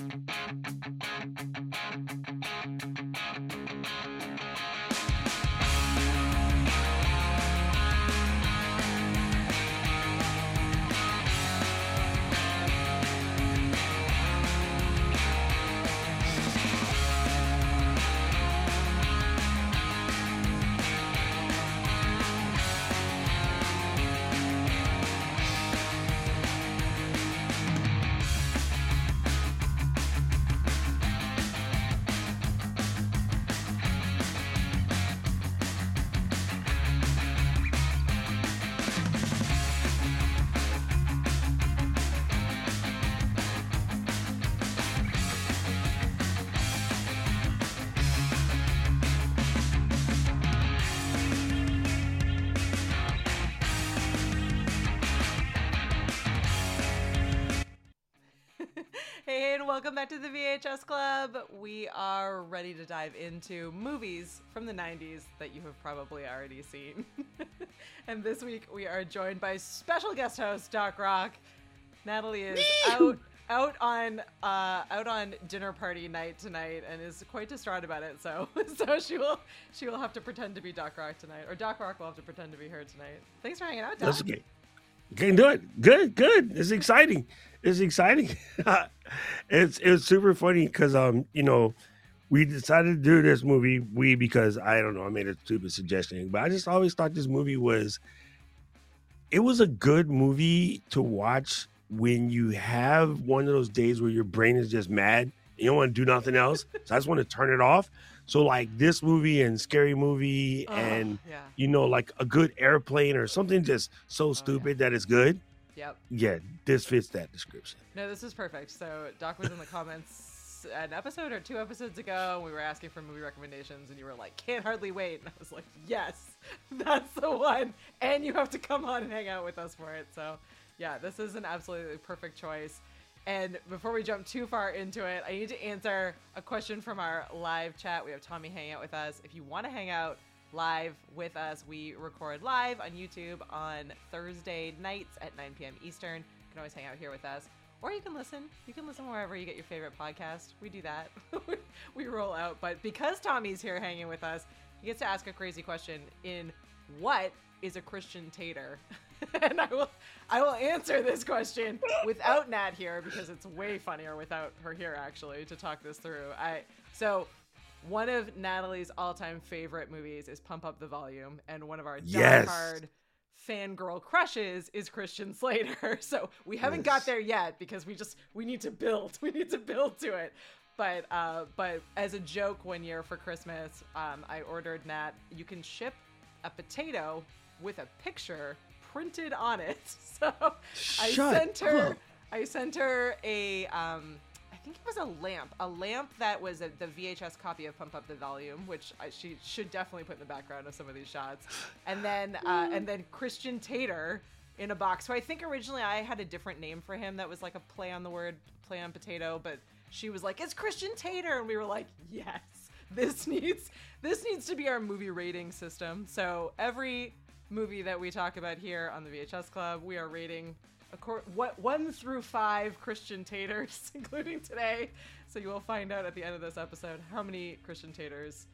Hey, and welcome back to the VHS Club. We are ready to dive into movies from the 90s that you have probably already seen. and this week we are joined by special guest host Doc Rock. Natalie is out out on uh, out on dinner party night tonight and is quite distraught about it. So so she will she will have to pretend to be Doc Rock tonight, or Doc Rock will have to pretend to be her tonight. Thanks for hanging out, Doc. That's okay. Can do it. Good, good. It's exciting. It's exciting. it's it's super funny because um you know we decided to do this movie we because I don't know I made a stupid suggestion but I just always thought this movie was it was a good movie to watch when you have one of those days where your brain is just mad and you don't want to do nothing else so I just want to turn it off so like this movie and scary movie Oh, and yeah. you know like a good airplane or something just so oh, stupid that it's good Yep. yeah this fits that description No, this is perfect. So Doc was in the comments an episode or two episodes ago. And we were asking for movie recommendations, and you were like, "Can't hardly wait." And I was like, "Yes, that's the one." And you have to come on and hang out with us for it. So, yeah, this is an absolutely perfect choice. And before we jump too far into it, I need to answer a question from our live chat. We have Tommy hanging out with us. If you want to hang out live with us, we record live on YouTube on Thursday nights at 9 p.m. Eastern. You can always hang out here with us. Or you can listen. You can listen wherever you get your favorite podcast. We do that. we roll out. But because Tommy's here hanging with us, he gets to ask a crazy question in what is a Christian tater? and I will I will answer this question without Nat here because it's way funnier without her here actually to talk this through. I so one of Natalie's all-time favorite movies is Pump Up the Volume, and one of our Yes. diehard fangirl crushes is Christian Slater. So we haven't got there yet because we just we need to build. We need to build to it. But uh, but as a joke one year for Christmas, um, I ordered Nat. You can ship a potato with a picture printed on it. So I Shut sent her. up. I sent her a. Um, I think it was a lamp, a lamp that was a, the VHS copy of Pump Up the Volume, which I, she should definitely put in the background of some of these shots, and then uh, and then Christian Tater in a box. So I think originally I had a different name for him that was like a play on the word, play on potato, but she was like, "It's Christian Tater," and we were like, "Yes, this needs this needs to be our movie rating system." So every movie that we talk about here on the VHS Club, we are rating acor- what one through five Christian taters, including today. So you will find out at the end of this episode how many Christian taters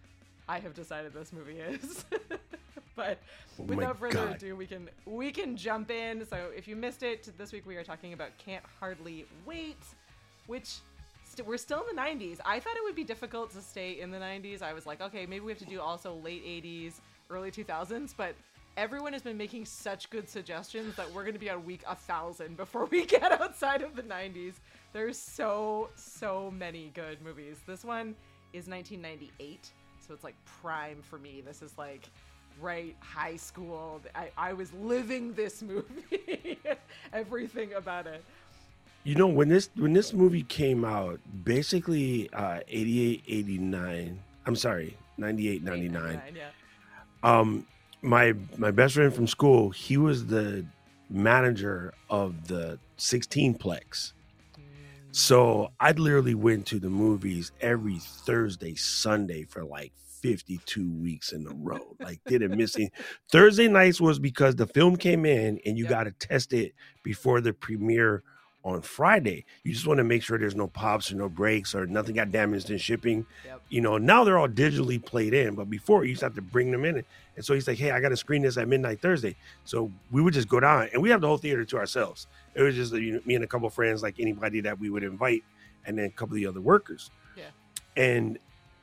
I have decided this movie is. but Oh without further God. ado, we can we can jump in. So if you missed it, this week we are talking about Can't Hardly Wait, which st- we're still in the 90s. I thought it would be difficult to stay in the 90s. I was like, okay, maybe we have to do also late 80s, early 2000s, but everyone has been making such good suggestions that we're going to be on week a thousand before we get outside of the 90s. There's so so many good movies. This one is 1998, so it's like prime for me. This is like right high school. I, I was living this movie, everything about it. You know, when this when this movie came out, basically uh 88, 89, I'm sorry, 98, 99. Yeah. Um my my best friend from school, he was the manager of the 16 plex. So I literally went to the movies every Thursday, Sunday for like 52 weeks in a row. Like didn't miss any. Thursday nights was because the film came in and you Yep. got to test it before the premiere on Friday. You just want to make sure there's no pops or no breaks or nothing got damaged in shipping. Yep. You know, now they're all digitally played in, but before you used to have to bring them in. And so he's like, hey, I got to screen this at midnight Thursday. So we would just go down and we have the whole theater to ourselves. It was just you know, me and a couple of friends, like anybody that we would invite, and then a couple of the other workers. Yeah. And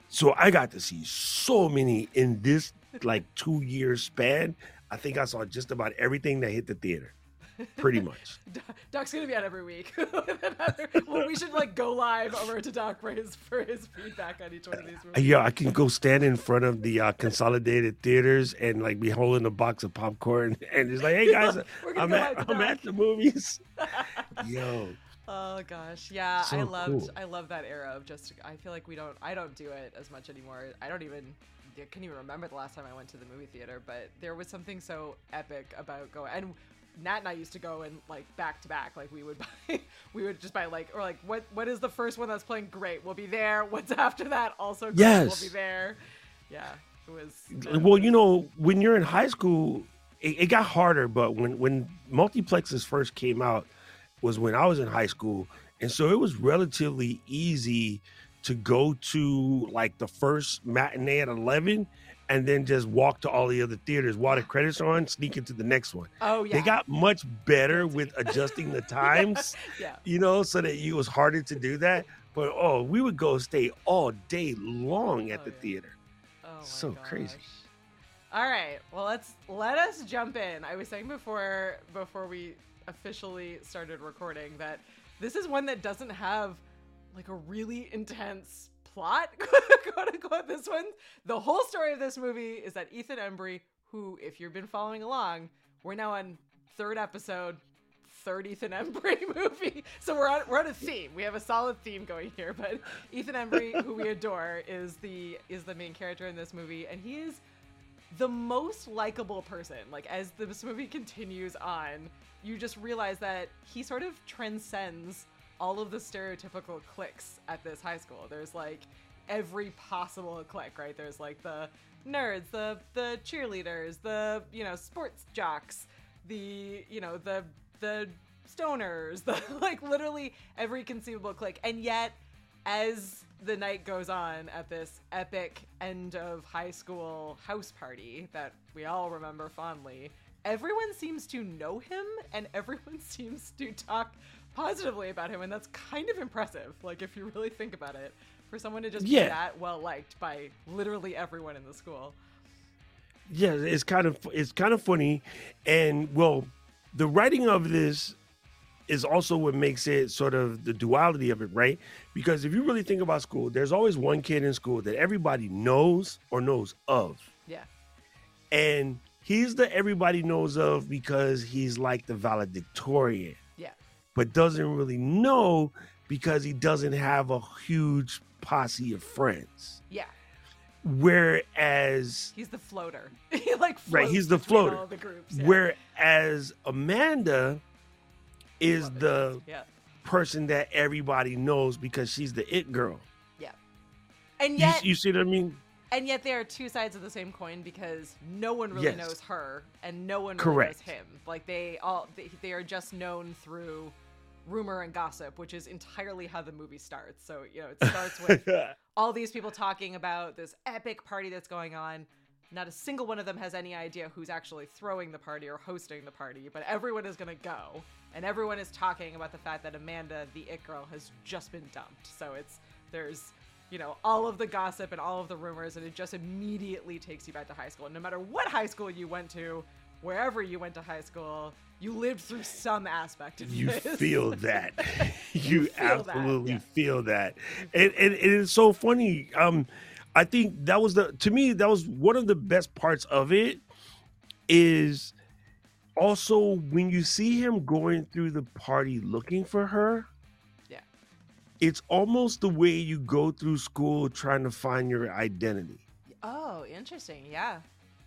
so I got to see so many in this like two year span. I think I saw just about everything that hit the theater, pretty much. Doc's gonna be out every week. well, we should like go live over to Doc for his for his feedback on each one of these movies. Yeah, I can go stand in front of the uh, consolidated theaters and like be holding a box of popcorn and just like, hey guys, I'm at I'm Doc. at the movies. Yo, Oh gosh, yeah, I loved cool. I love that era of just. I feel like we don't. I don't do it as much anymore. I don't even. I can't even remember the last time I went to the movie theater, but there was something so epic about going. And Nat and I used to go and like back to back. Like we would buy, we would just buy like or like what what is the first one that's playing? Great, we'll be there. What's after that? Also, great, Yes. we'll be there. Yeah, it was. well, you know, when you're in high school, it, it got harder. But when when multiplexes first came out, was when I was in high school, and so it was relatively easy to go to like the first matinee at eleven, and then just walk to all the other theaters while the credits are on, sneak into the next one. Oh yeah, They got much better with adjusting the times, yeah. you know, so that it was harder to do that. But oh, we would go stay all day long at Oh, the yeah. theater. Oh So crazy. All right. Well, let's let us jump in. I was saying before before we officially started recording that this is one that doesn't have like a really intense plot, quote unquote. This one, the whole story of this movie is that Ethan Embry, who, if you've been following along, we're now on third episode, third Ethan Embry movie. So we're on we're on a theme. We have a solid theme going here. But Ethan Embry, who we adore, is the is the main character in this movie, and he is the most likable person. Like as this movie continues on, you just realize that he sort of transcends all of the stereotypical cliques at this high school. There's like every possible clique, right? There's like the nerds, the the cheerleaders, the you know sports jocks, the you know the the stoners, the like literally every conceivable clique, and yet as the night goes on at this epic end of high school house party that we all remember fondly, everyone seems to know him and everyone seems to talk positively about him, and that's kind of impressive. Like, if you really think about it, for someone to just Yeah. be that well liked by literally everyone in the school. yeah it's kind of it's kind of funny and well the writing of this is also what makes it sort of the duality of it right because if you really think about school there's always one kid in school that everybody knows or knows of Yeah. and he's the everybody knows of because he's like the valedictorian. But doesn't really know because he doesn't have a huge posse of friends Yeah. whereas He's the floater. he like Right, he's the floater. All the groups. Yeah. Whereas Amanda is the yeah. person that everybody knows because she's the it girl. Yeah, and yet, you see what I mean? and yet, they are two sides of the same coin because no one really Yes. knows her, and no one really knows him. Like they all, they, they are just known through rumor and gossip, which is entirely how the movie starts. So you know, it starts with all these people talking about this epic party that's going on. Not a single one of them has any idea who's actually throwing the party or hosting the party, but everyone is going to go. And everyone is talking about the fact that Amanda, the it girl, has just been dumped. So it's, there's, you know, all of the gossip and all of the rumors, and it just immediately takes you back to high school. And no matter what high school you went to, wherever you went to high school, you lived through some aspect of you this. feel that. you feel that, absolutely yeah. feel that. And, and, and it's so funny. Um, I think that was the to me that was one of the best parts of it is also when you see him going through the party looking for her. Yeah. It's almost the way you go through school trying to find your identity. Oh, interesting. Yeah.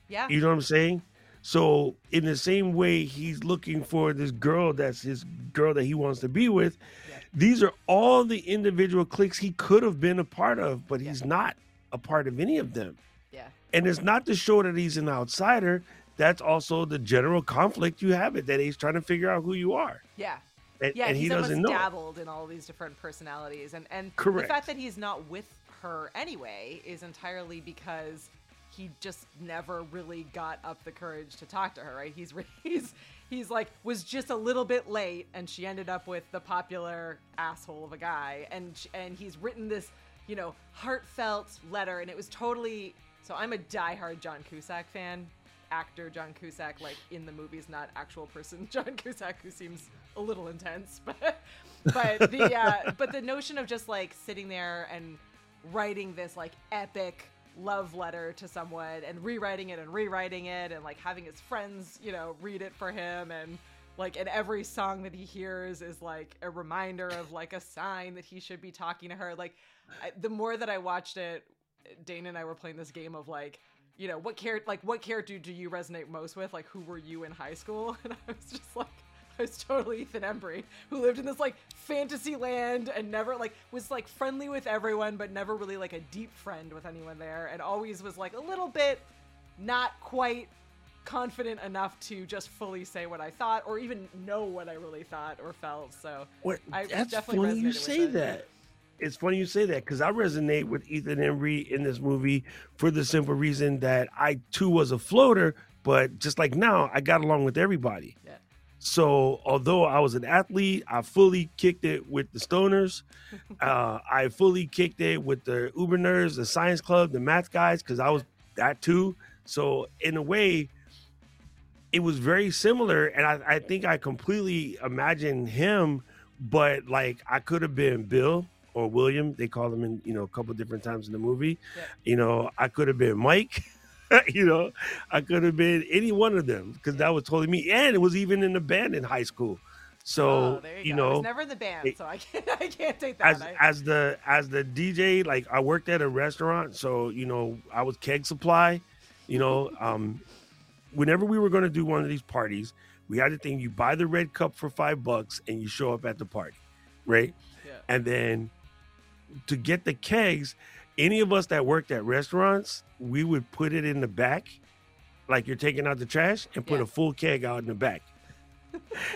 Yeah. You know what I'm saying? So in the same way he's looking for this girl that's his girl that he wants to be with, Yeah. these are all the individual cliques he could have been a part of, but Yeah. he's not a part of any of them. Yeah. And it's not to show that he's an outsider. That's also the general conflict you have it that he's trying to figure out who you are. Yeah. and, yeah, and he doesn't know. dabbled in all these different personalities, and and the fact that he's not with her anyway is entirely because he just never really got up the courage to talk to her. Right? He's he's he's like was just a little bit late, and she ended up with the popular asshole of a guy, and and he's written this you know heartfelt letter, and it was totally. So I'm a diehard John Cusack fan actor John Cusack, like in the movies, not actual person John Cusack, who seems a little intense. But but the uh, but the notion of just like sitting there and writing this like epic love letter to someone and rewriting it and rewriting it and like having his friends, you know, read it for him and like and every song that he hears is like a reminder of like a sign that he should be talking to her. Like I, the more that I watched it, Dana and I were playing this game of like you know what character like what character do you resonate most with like who were you in high school and i was just like i was totally ethan embry who lived in this like fantasy land and never like was like friendly with everyone but never really like a deep friend with anyone there and always was like a little bit not quite confident enough to just fully say what i thought or even know what i really thought or felt so What? I That's definitely funny you say it. that. It's funny you say that because I resonate with Ethan Embry in this movie for the simple reason that I too was a floater, but just like now, I got along with everybody. Yeah. So although I was an athlete, I fully kicked it with the stoners. uh, I fully kicked it with the Uber nerds, the science club, the math guys, because I was that too. So in a way, it was very similar, and I, I think I completely imagined him, but like I could have been Bill or William. They call him in you know a couple different times in the movie. Yeah. You know, I could have been Mike. you know, I could have been any one of them because that was totally me, and it was even in the band in high school. So oh, you, you, know, was never in the band, it- so I can't I can't take that. as as the as the DJ, like I worked at a restaurant, so you know I was keg supply. You know, um, whenever we were going to do one of these parties, we had the thing: you buy the red cup for five bucks, and you show up at the party, right? yeah. And then to get the kegs, any of us that worked at restaurants, we would put it in the back, like you're taking out the trash, and put Yeah. a full keg out in the back.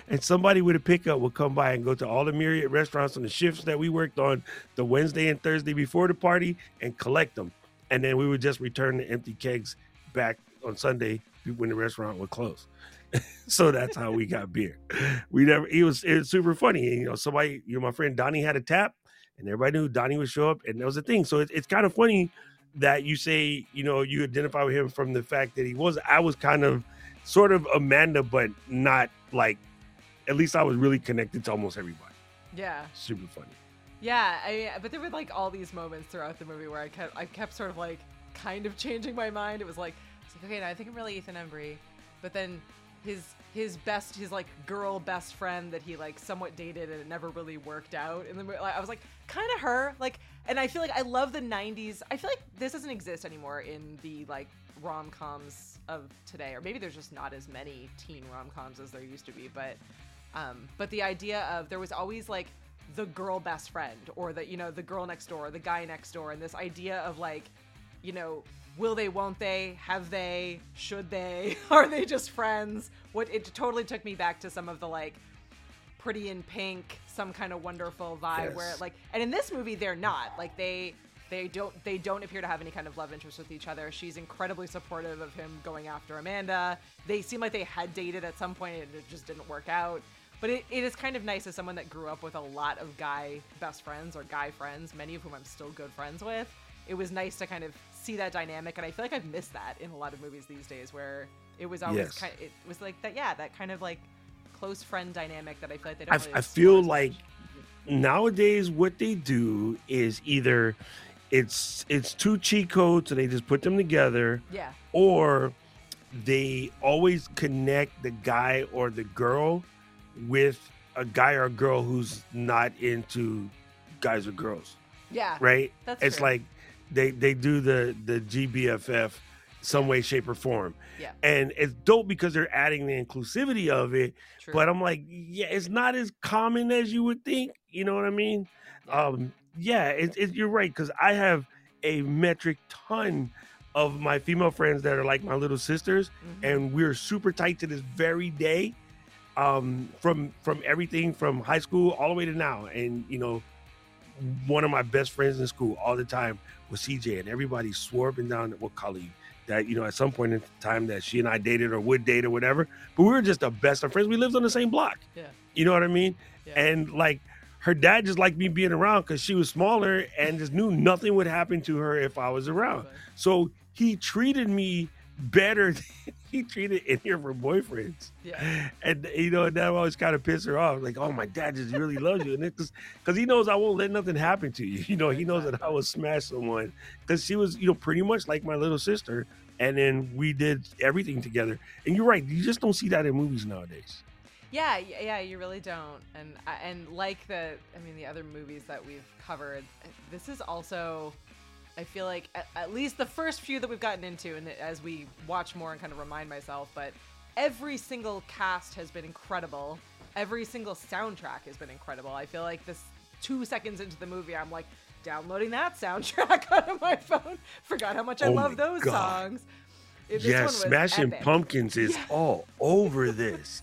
and somebody with a pickup would come by and go to all the myriad restaurants on the shifts that we worked on the Wednesday and Thursday before the party and collect them. And then we would just return the empty kegs back on Sunday when the restaurant would close. so that's how we got beer. We never. It was it was super funny. And, you know, somebody, you know, my friend Donnie had a tap, and everybody knew Donnie would show up, and that was the thing. So it, it's kind of funny that you say, you know, you identify with him from the fact that he was. I was kind of, sort of Amanda, but not like. At least I was really connected to almost everybody. yeah. Super funny. Yeah, I but there were like all these moments throughout the movie where I kept I kept sort of like kind of changing my mind. It was like, it's like okay, now I think I'm really Ethan Embry, but then his his best his like girl best friend that he like somewhat dated and it never really worked out. And then like, I was like, kind of her like, and I feel like I love the '90s. I feel like this doesn't exist anymore in the like rom coms of today, or maybe there's just not as many teen rom coms as there used to be, but. Um, but the idea of there was always like the girl best friend or the you know the girl next door the guy next door and this idea of like you know will they won't they have they should they are they just friends what it totally took me back to some of the like pretty in pink some kind of wonderful vibe where Yes. like and in this movie they're not. Like they they don't they don't appear to have any kind of love interest with each other. She's incredibly supportive of him going after amanda. They seem like they had dated at some point and it just didn't work out. But it, it is kind of nice as someone that grew up with a lot of guy best friends or guy friends many of whom i'm still good friends with. It was nice to kind of see that dynamic and i feel like i've missed that in a lot of movies these days where it was always Yes. kind it was like that yeah that kind of like close friend dynamic that i feel like they don't I, really I feel like nowadays what they do is either it's it's two cheat codes so they just put them together yeah. or they always connect the guy or the girl with a guy or girl who's not into guys or girls. Yeah. Right? That's it's true. like they they do the the gbff some way shape or form Yeah. and it's dope because they're adding the inclusivity of it true but I'm like, yeah, it's not as common as you would think. You know what I mean? Yeah. Um, yeah, it, it, you're right because I have a metric ton of my female friends that are like my little sisters, Mhm. and we're super tight to this very day. um, from from everything from high school all the way to now. And you know, one of my best friends in school all the time was CJ, and everybody swore up and down what colleague that you know at some point in time that she and I dated or would date or whatever. But we were just the best of friends. We lived on the same block. Yeah. You know what I mean? Yeah. And like her dad just liked me being around because she was smaller and just knew nothing would happen to her if I was around. So he treated me better he treated any of her boyfriends. Yeah. And you know, and that always kind of pissed her off. Like, oh, my dad just really loves you, and it's because he knows I won't let nothing happen to you. You know, he knows that I will smash someone because she was, you know, pretty much like my little sister. And then we did everything together. And you're right, you just don't see that in movies nowadays. Yeah, yeah, you really don't. And uh, and like the, I mean, the other movies that we've covered, this is also, I feel like at, at least the first few that we've gotten into, and as we watch more and kind of remind myself, but every single cast has been incredible. Every single soundtrack has been incredible. I feel like this two seconds into the movie, I'm like downloading that soundtrack onto my phone. Forgot how much I Oh love those God. songs. This one yes, Smashing epic. Pumpkins is all over this.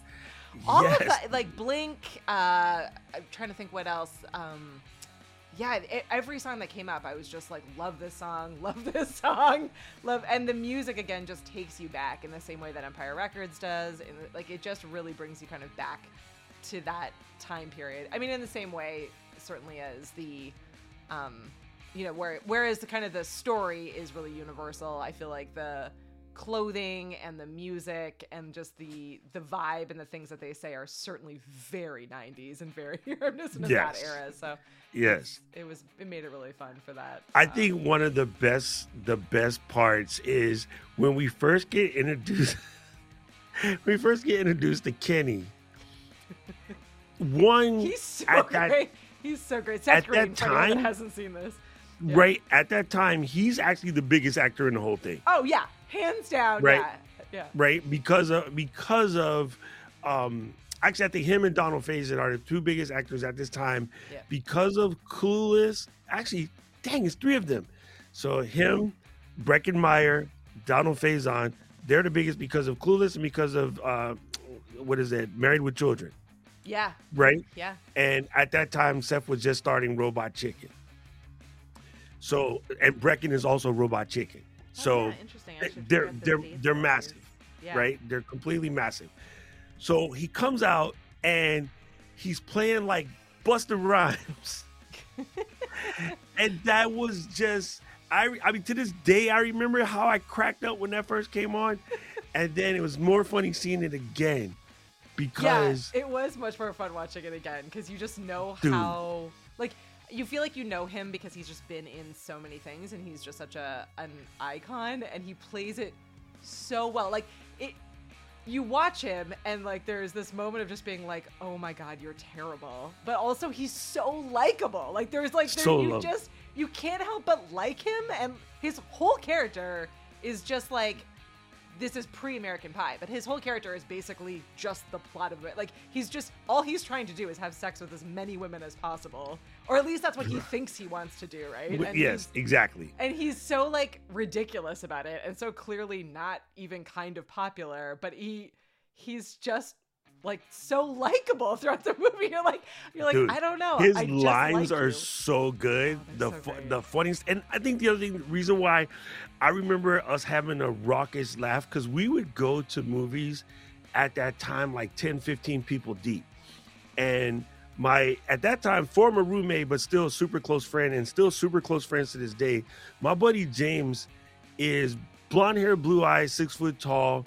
all yes. of that like blink uh i'm trying to think what else um yeah it, every song that came up i was just like love this song love this song love and the music again just takes you back in the same way that empire records does and like it just really brings you kind of back to that time period. I mean in the same way certainly as the um you know where whereas the kind of the story is really universal i feel like the clothing and the music and just the the vibe and the things that they say are certainly very 90s and very reminiscent of Yes. that era so Yes. it was it made it really fun for that I Um, think one of the best the best parts is when we first get introduced we first get introduced to Kenny. One he's so at that- great he's so great Seth at that Green, that time- hasn't seen this Yeah. right at that time, he's actually the biggest actor in the whole thing. oh yeah hands down Right. yeah yeah Right? Because of because of um actually I think him and Donald Faison are the two biggest actors at this time Yeah. because of Clueless. Actually, dang, it's three of them. So him, Breckin Meyer, Donald Faison, they're the biggest because of Clueless and because of uh, what is it, Married with Children, yeah right? yeah And at that time, Seth was just starting Robot Chicken. So and Breckin is also Robot Chicken. So yeah, interesting eh, they're they're dates they're massive yeah right? They're completely massive. So he comes out and he's playing like Busta Rhymes. and that was just I I mean to this day I remember how I cracked up when that first came on. And then it was more funny seeing it again because yeah, it was much more fun watching it again because you just know Dude. how like you feel like you know him because he's just been in so many things and he's just such a an icon and he plays it so well. Like it you watch him and like there's this moment of just being like, "Oh my god, you're terrible." But also he's so likable. Like there's like there, So you lovable. just you can't help but like him and his whole character is just like this is pre-American Pie, but his whole character is basically just the plot of it. Like he's just all he's trying to do is have sex with as many women as possible, or at least that's what he thinks he wants to do, right? And yes, exactly. and he's so like ridiculous about it, and so clearly not even kind of popular. But he he's just like so likable throughout the movie. You're like you're like Dude, I don't know. His lines like are you. so good. Oh, the so fu- the funniest, and I think the other thing, reason why I remember us having a raucous laugh because we would go to movies at that time like 10, 15 people deep, and my at that time former roommate, but still super close friend, and still super close friends to this day. My buddy James is blonde hair, blue eyes, six foot tall,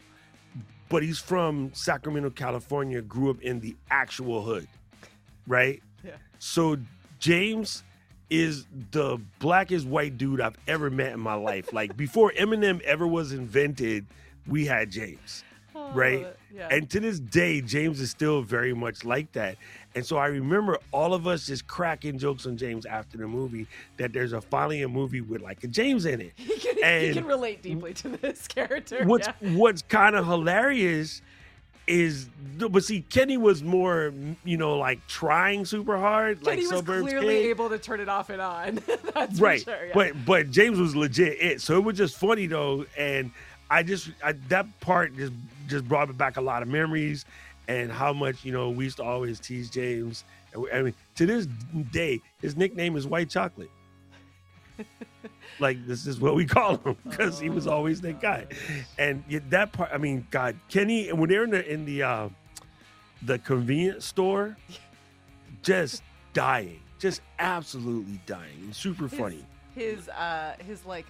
but he's from Sacramento, California. Grew up in the actual hood, right? Yeah. So James is the blackest white dude I've ever met in my life. Like before Eminem ever was invented, we had James. Right? Yeah. And to this day, James is still very much like that. And so I remember all of us just cracking jokes on James after the movie that there's a finally a movie with like a James in it. he can, he can relate deeply to this character. What's yeah. what's kind of hilarious is but see Kenny was more you know like trying super hard like Kenny was suburbs clearly kid. able to turn it off and on. That's right for sure. Yeah. but but james was legit it so it was just funny though and i just I, that part just just brought back a lot of memories and how much you know we used to always tease James. I mean, to this day, his nickname is White Chocolate. like this is what we call him because he was Oh, always that guy. And yet that part, I mean, God, Kenny, and when they're in the in the uh, the convenience store, just dying, just absolutely dying, and super His- funny. His uh his like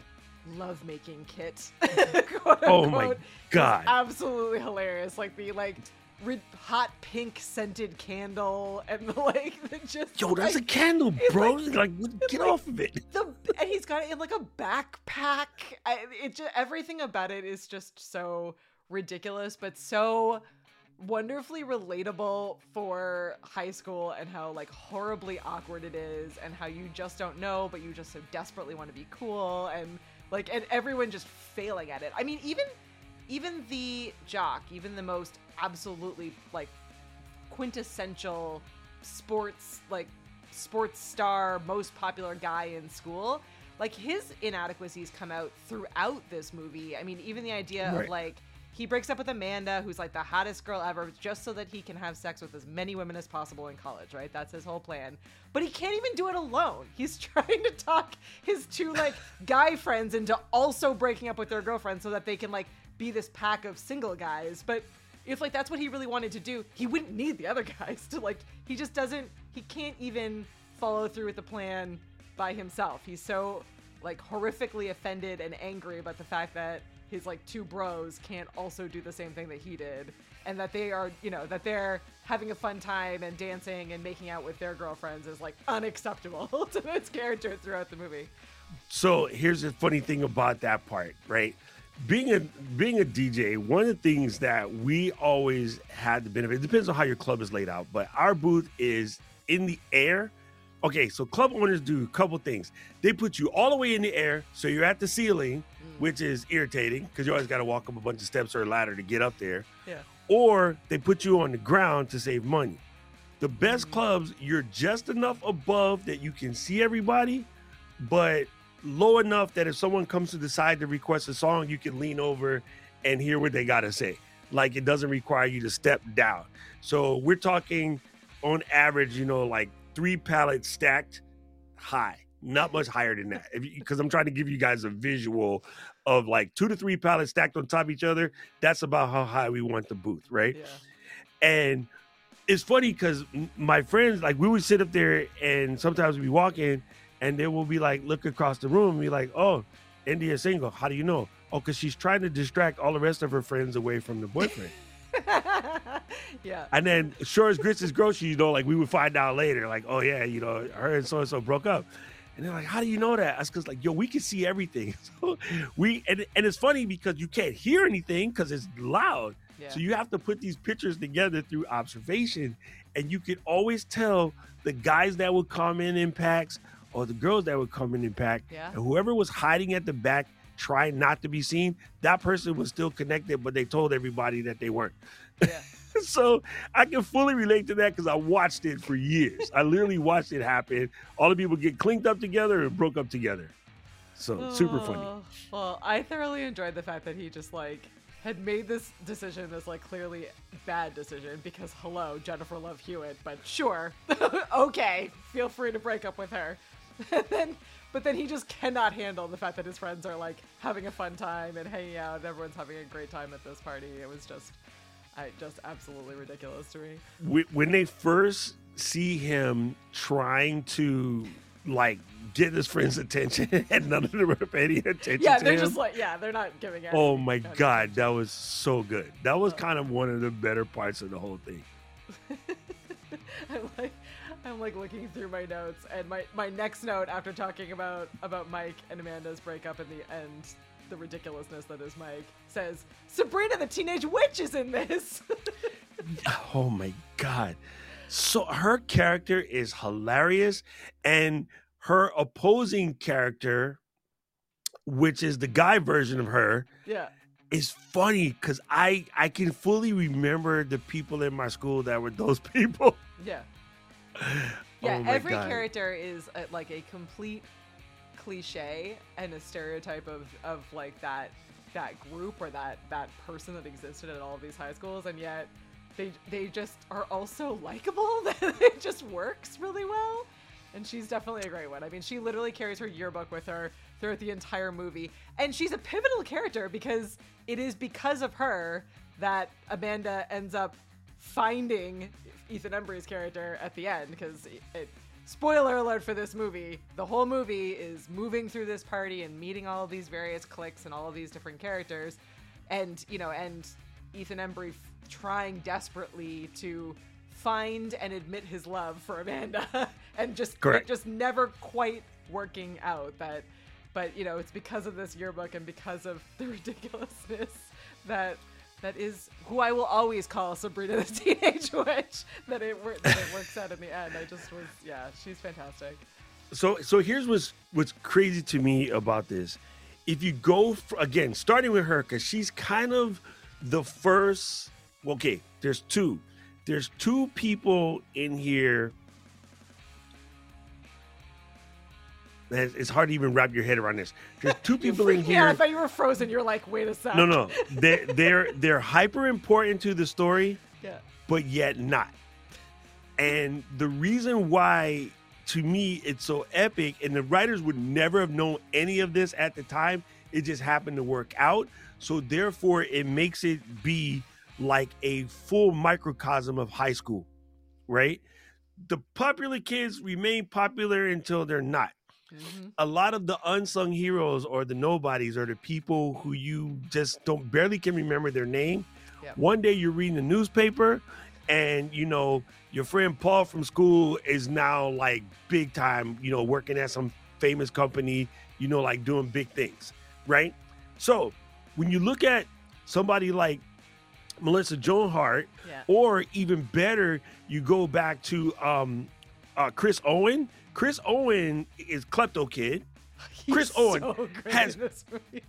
love making kit. Mm-hmm. Oh my God. absolutely hilarious. Like the like ri- hot pink scented candle and the like the just Yo, that's a candle, bro. like- Like, get like- off of it. the and he's got it in like a backpack. I, it just everything about it is just so ridiculous, but so wonderfully relatable for high school and how like horribly awkward it is and how you just don't know but you just so desperately want to be cool and like and everyone just failing at it. I mean even even the jock, even the most absolutely like quintessential sports like sports star most popular guy in school like his inadequacies come out throughout this movie i mean even the idea Right. of like he breaks up with amanda who's like the hottest girl ever just so that he can have sex with as many women as possible in college right? That's his whole plan. But he can't even do it alone. He's trying to talk his two like guy friends into also breaking up with their girlfriends so that they can like be this pack of single guys. But if like that's what he really wanted to do, he wouldn't need the other guys to like he just doesn't he can't even follow through with the plan by himself. He's so like horrifically offended and angry about the fact that his like two bros can't also do the same thing that he did and that they are, you know, that they're having a fun time and dancing and making out with their girlfriends is like unacceptable to his character throughout the movie. So here's the funny thing about that part, right? Being a being a DJ, one of the things that we always had the benefit. It depends on how your club is laid out, but our booth is in the air. Okay, so club owners do a couple things. They put you all the way in the air, so you're at the ceiling, which is irritating because you always got to walk up a bunch of steps or a ladder to get up there. Yeah. Or they put you on the ground to save money. The best mm. clubs, you're just enough above that you can see everybody, but low enough that if someone comes to the side to request a song, you can lean over and hear what they got to say. Like it doesn't require you to step down. So we're talking on average, you know, like three pallets stacked high, not much higher than that. Because I'm trying to give you guys a visual of like two to three pallets stacked on top of each other. That's about how high we want the booth, right? Yeah. And it's funny because my friends, like, we would sit up there and sometimes we'd be walking and they will be like, look across the room and be like, oh, India's single. How do you know? Oh, because she's trying to distract all the rest of her friends away from the boyfriend. yeah. and then, sure as grits is grocery, you know, like, we would find out later, like, oh, yeah, you know, her and so and so broke up. And they're like, how do you know that? That's because, like, yo, we can see everything. So we, and, and it's funny because you can't hear anything because it's loud. Yeah. So you have to put these pictures together through observation, and you can always tell the guys that would come in in packs or the girls that would come in in pack. Yeah. And whoever was hiding at the back, trying not to be seen, that person was still connected, but they told everybody that they weren't. yeah. so I can fully relate to that because I watched it for years. I literally watched it happen. All the people get clinked up together and broke up together. So super funny. Oh, Well, I thoroughly enjoyed the fact that he just like had made this decision, this like clearly bad decision, because hello, Jennifer Love Hewitt, but sure, okay, feel free to break up with her. and then, but then he just cannot handle the fact that his friends are like having a fun time and hanging out, and everyone's having a great time at this party. It was just, I just absolutely ridiculous to me. When they first see him trying to like get his friend's attention and none of them are paying attention Yeah, they're him. just like, yeah, they're not giving. oh my god that was so good that was Oh. kind of one of the better parts of the whole thing I'm like I'm like looking through my notes and my my next note after talking about about Mike and Amanda's breakup in the end the ridiculousness that is Mike says Sabrina the teenage witch is in this. oh my god so her character is hilarious and her opposing character which is the guy version of her yeah. is funny because i i can fully remember the people in my school that were those people Yeah. Oh yeah, Oh every God. character is a, like a complete cliche and a stereotype of of like that that group or that that person that existed at all of these high schools and yet they they just are also likable. it just works really well. And she's definitely a great one. I mean, she literally carries her yearbook with her throughout the entire movie. And she's a pivotal character because it is because of her that Amanda ends up finding Ethan Embry's character at the end because it, spoiler alert for this movie the whole movie is moving through this party and meeting all of these various cliques and all of these different characters. And you know and ethan embry f- trying desperately to find and admit his love for amanda and just just never quite working out that but you know it's because of this yearbook and because of the ridiculousness that that is who I will always call Sabrina the Teenage Witch. That it, wor- that it works out in the end. I just was, yeah, she's fantastic. So so here's what's what's crazy to me about this. If you go for, again, starting with her, because she's kind of the first. Okay, there's two. There's two people in here. It's hard to even wrap your head around this. There's two people in here. out. I thought you were frozen. You're like, wait a sec. No, no, they're they're they're hyper important to the story. Yeah. but yet not. And the reason why, to me, it's so epic, and the writers would never have known any of this at the time, it just happened to work out. So, therefore, it makes it be like a full microcosm of high school, right? The popular kids remain popular until they're not hmm a lot of the unsung heroes or the nobodies or the people who you just don't barely can remember their name. Yep. One day you're reading the newspaper and you know your friend Paul from school is now like big time, you know, working at some famous company, you know, like doing big things, right? So when you look at somebody like Melissa Joan Hart, Yeah. or even better, you go back to um, uh, Chris Owen. Chris Owen is Klepto Kid. Chris He's Owen so has- in this movie.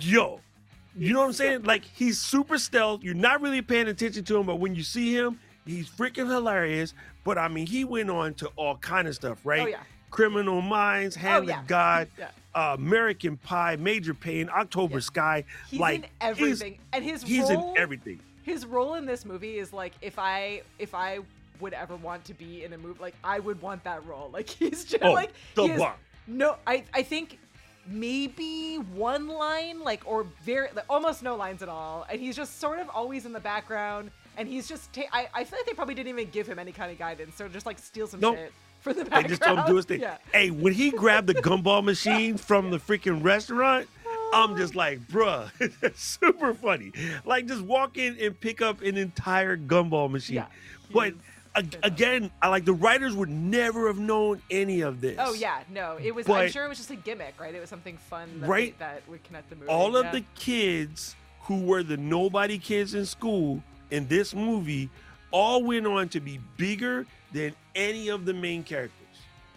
Yo, you know what I'm saying? Like he's super stealth. You're not really paying attention to him, but when you see him, he's freaking hilarious. But I mean, he went on to all kind of stuff, right? Oh yeah. Criminal Minds, Hand yeah. of God, Yeah. uh, American Pie, Major Payne, October. Sky. He's like in everything, and his He's role, in everything. his role in this movie is like if I if I would ever want to be in a movie, like I would want that role. Like he's just Oh, like the he bomb. No, I I think maybe one line, like or very like, almost no lines at all, and he's just sort of always in the background, and he's just ta- I I feel like they probably didn't even give him any kind of guidance, so just like steal some Nope. shit for the background. They just don't do his thing. Yeah. Hey, when he grabbed the gumball machine from the freaking restaurant, I'm just oh. like, bruh, super funny. Like just walk in and pick up an entire gumball machine. Yeah, but he's ag- fantastic. Again, I like the writers would never have known any of this. Oh yeah, no, it was. I'm sure it was just a gimmick, right? It was something fun, that, Right. that would connect the movie. All of yeah. the kids who were the nobody kids in school in this movie all went on to be bigger than any of the main characters.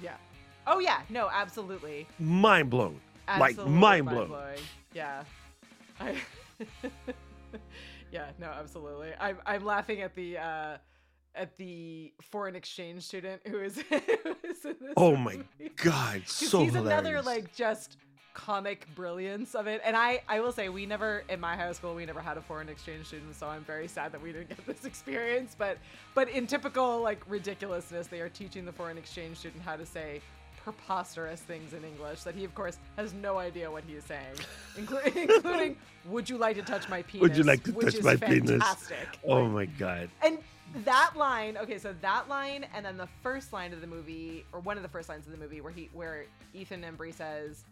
yeah. Oh yeah, no, absolutely, Mind blown. like mind blown. Yeah. I. yeah, no, absolutely. I'm I'm laughing at the uh at the foreign exchange student who is, who is in this. Oh my movie. god, so he's hilarious. another like just comic brilliance of it and i i will say we never in my high school we never had a foreign exchange student so i'm very sad that we didn't get this experience but but in typical like ridiculousness they are teaching the foreign exchange student how to say preposterous things in english that he of course has no idea what he is saying including including would you like to touch my penis Would you like to which touch is my penis? fantastic. Oh Like, my god. and that line, okay, so that line, and then the first line of the movie, or one of the first lines of the movie, where he, where Ethan Embry says,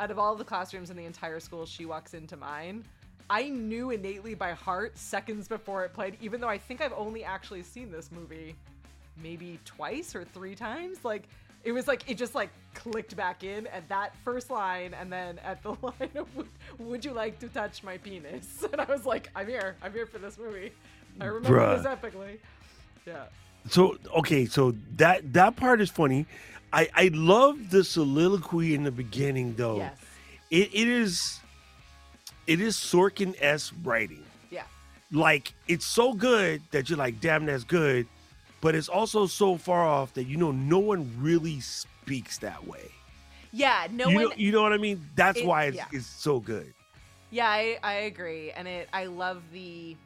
"Out of all the classrooms in the entire school, she walks into mine." I knew innately by heart seconds before it played, even though I think I've only actually seen this movie maybe twice or three times. Like it was like it just like clicked back in at that first line, and then at the line of "Would, would you like to touch my penis?" And I was like, "I'm here. I'm here for this movie." I remember Bruh. this epically. Yeah. So okay, so that that part is funny. I I love the soliloquy in the beginning though. Yes. It it is it is Sorkin s writing. Yeah. Like it's so good that you're like, damn, that's good. But it's also so far off that you know no one really speaks that way. Yeah. No you one. know, you know what I mean? That's It- why it's, yeah. it's so good. Yeah, I, I agree, and it. I love the.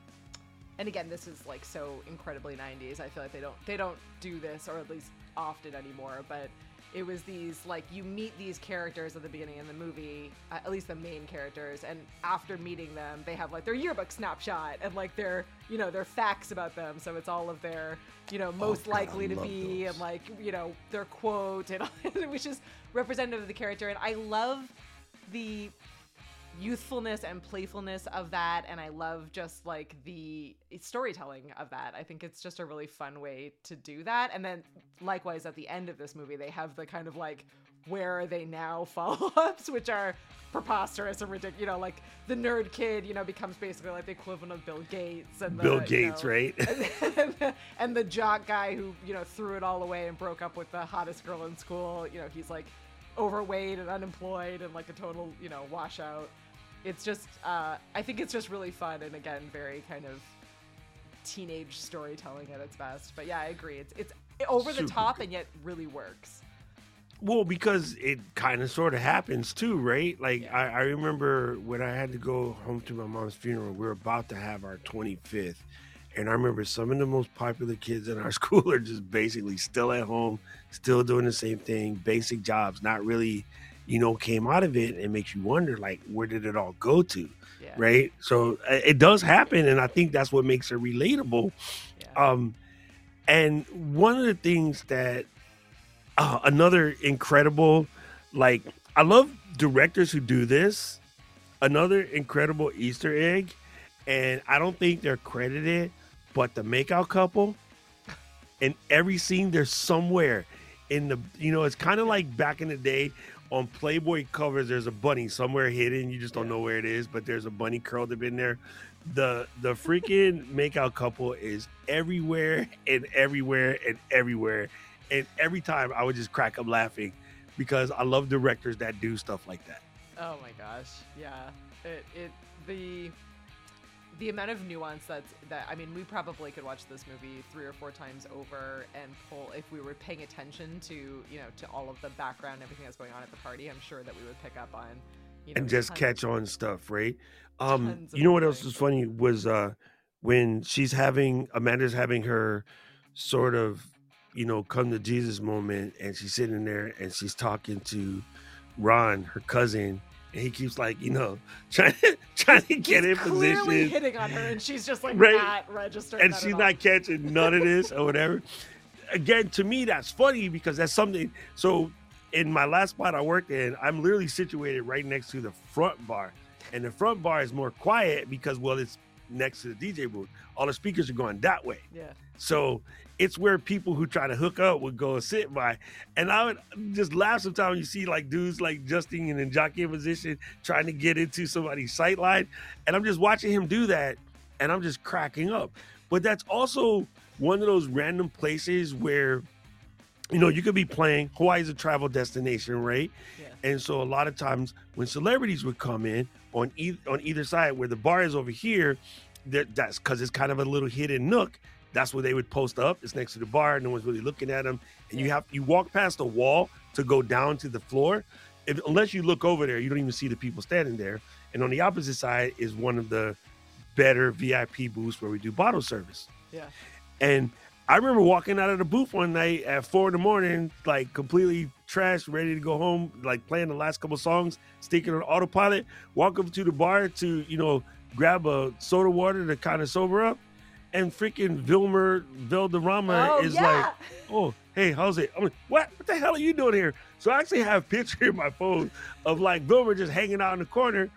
And again, this is like so incredibly 90s. I feel like they don't they don't do this or at least often anymore, but it was these like you meet these characters at the beginning of the movie uh, at least the main characters and after meeting them they have like their yearbook snapshot and like their you know their facts about them so it's all of their you know most Oh, God, likely to be those. and like you know their quote and which is representative of the character and i love the youthfulness and playfulness of that and i love just like the storytelling of that. I think it's just a really fun way to do that and then likewise at the end of this movie they have the kind of like where are they now follow-ups which are preposterous and ridiculous you know like the nerd kid you know becomes basically like the equivalent of bill gates and the, Bill you Gates, know, right? and, the, and the jock guy who you know threw it all away and broke up with the hottest girl in school. You know he's like overweight and unemployed and like a total you know washout it's just uh, i think it's just really fun and again very kind of teenage storytelling at its best but yeah i agree it's it's over the Super top good. and yet really works Well, because it kind of sort of happens too, right? Like Yeah. I, I remember when I had to go home to my mom's funeral, we were about to have our 25th. And I remember some of the most popular kids in our school are just basically still at home, still doing the same thing, basic jobs, not really, you know, came out of it. It makes you wonder, like, where did it all go to? yeah Right. So uh, it does happen. And I think that's what makes it relatable. yeah Um, and one of the things that uh, another incredible, like I love directors who do this. Another incredible Easter egg, and I don't think they're credited, but the makeout couple. In every scene, they're somewhere in the. You know, it's kind of like back in the day on Playboy covers. There's a bunny somewhere hidden. You just don't Yeah. know where it is, but there's a bunny curled up in there the the freaking makeout couple is everywhere and everywhere and everywhere and every time i would just crack up laughing because i love directors that do stuff like that Oh my gosh, yeah. It it the the amount of nuance that's that I mean, we probably could watch this movie three or four times over and pull if we were paying attention to you know to all of the background, everything that's going on at the party. I'm sure that we would pick up on you know and just catch on stuff right um you know what else was funny was uh when she's having amanda's having her sort of you know come to jesus moment and she's sitting there and she's talking to ron her cousin and he keeps like you know trying to trying to get He's in clearly position hitting on her, and she's just like Right. not registering. and she's not catching none of this or whatever. Again, to me, that's funny because that's something. So, in my last spot I worked in, I'm literally situated right next to the front bar, and the front bar is more quiet because well, it's next to the DJ booth. All the speakers are going that way. Yeah. So it's where people who try to hook up would go and sit by. And I would just laugh sometimes when you see like dudes like Justin in a jockey position trying to get into somebody's sight line. And I'm just watching him do that and I'm just cracking up. But that's also one of those random places where, you know, you could be playing. Hawaii is a travel destination, right? Yeah. And so a lot of times when celebrities would come in on either on either side, where the bar is over here, that, that's because it's kind of a little hidden nook. That's where they would post up. It's next to the bar. No one's really looking at them. And you have you walk past a wall to go down to the floor. If, unless you look over there, you don't even see the people standing there. And on the opposite side is one of the better VIP booths where we do bottle service. Yeah. And I remember walking out of the booth one night at four in the morning, like completely trashed, ready to go home, like playing the last couple songs, sticking on autopilot, walk up to the bar to, you know, grab a soda water to kind of sober up. And freaking Wilmer Valderrama Oh, is yeah. like, oh, hey, how's it? I'm like, what? What the hell are you doing here? So I actually have a picture in my phone of like Wilmer just hanging out in the corner.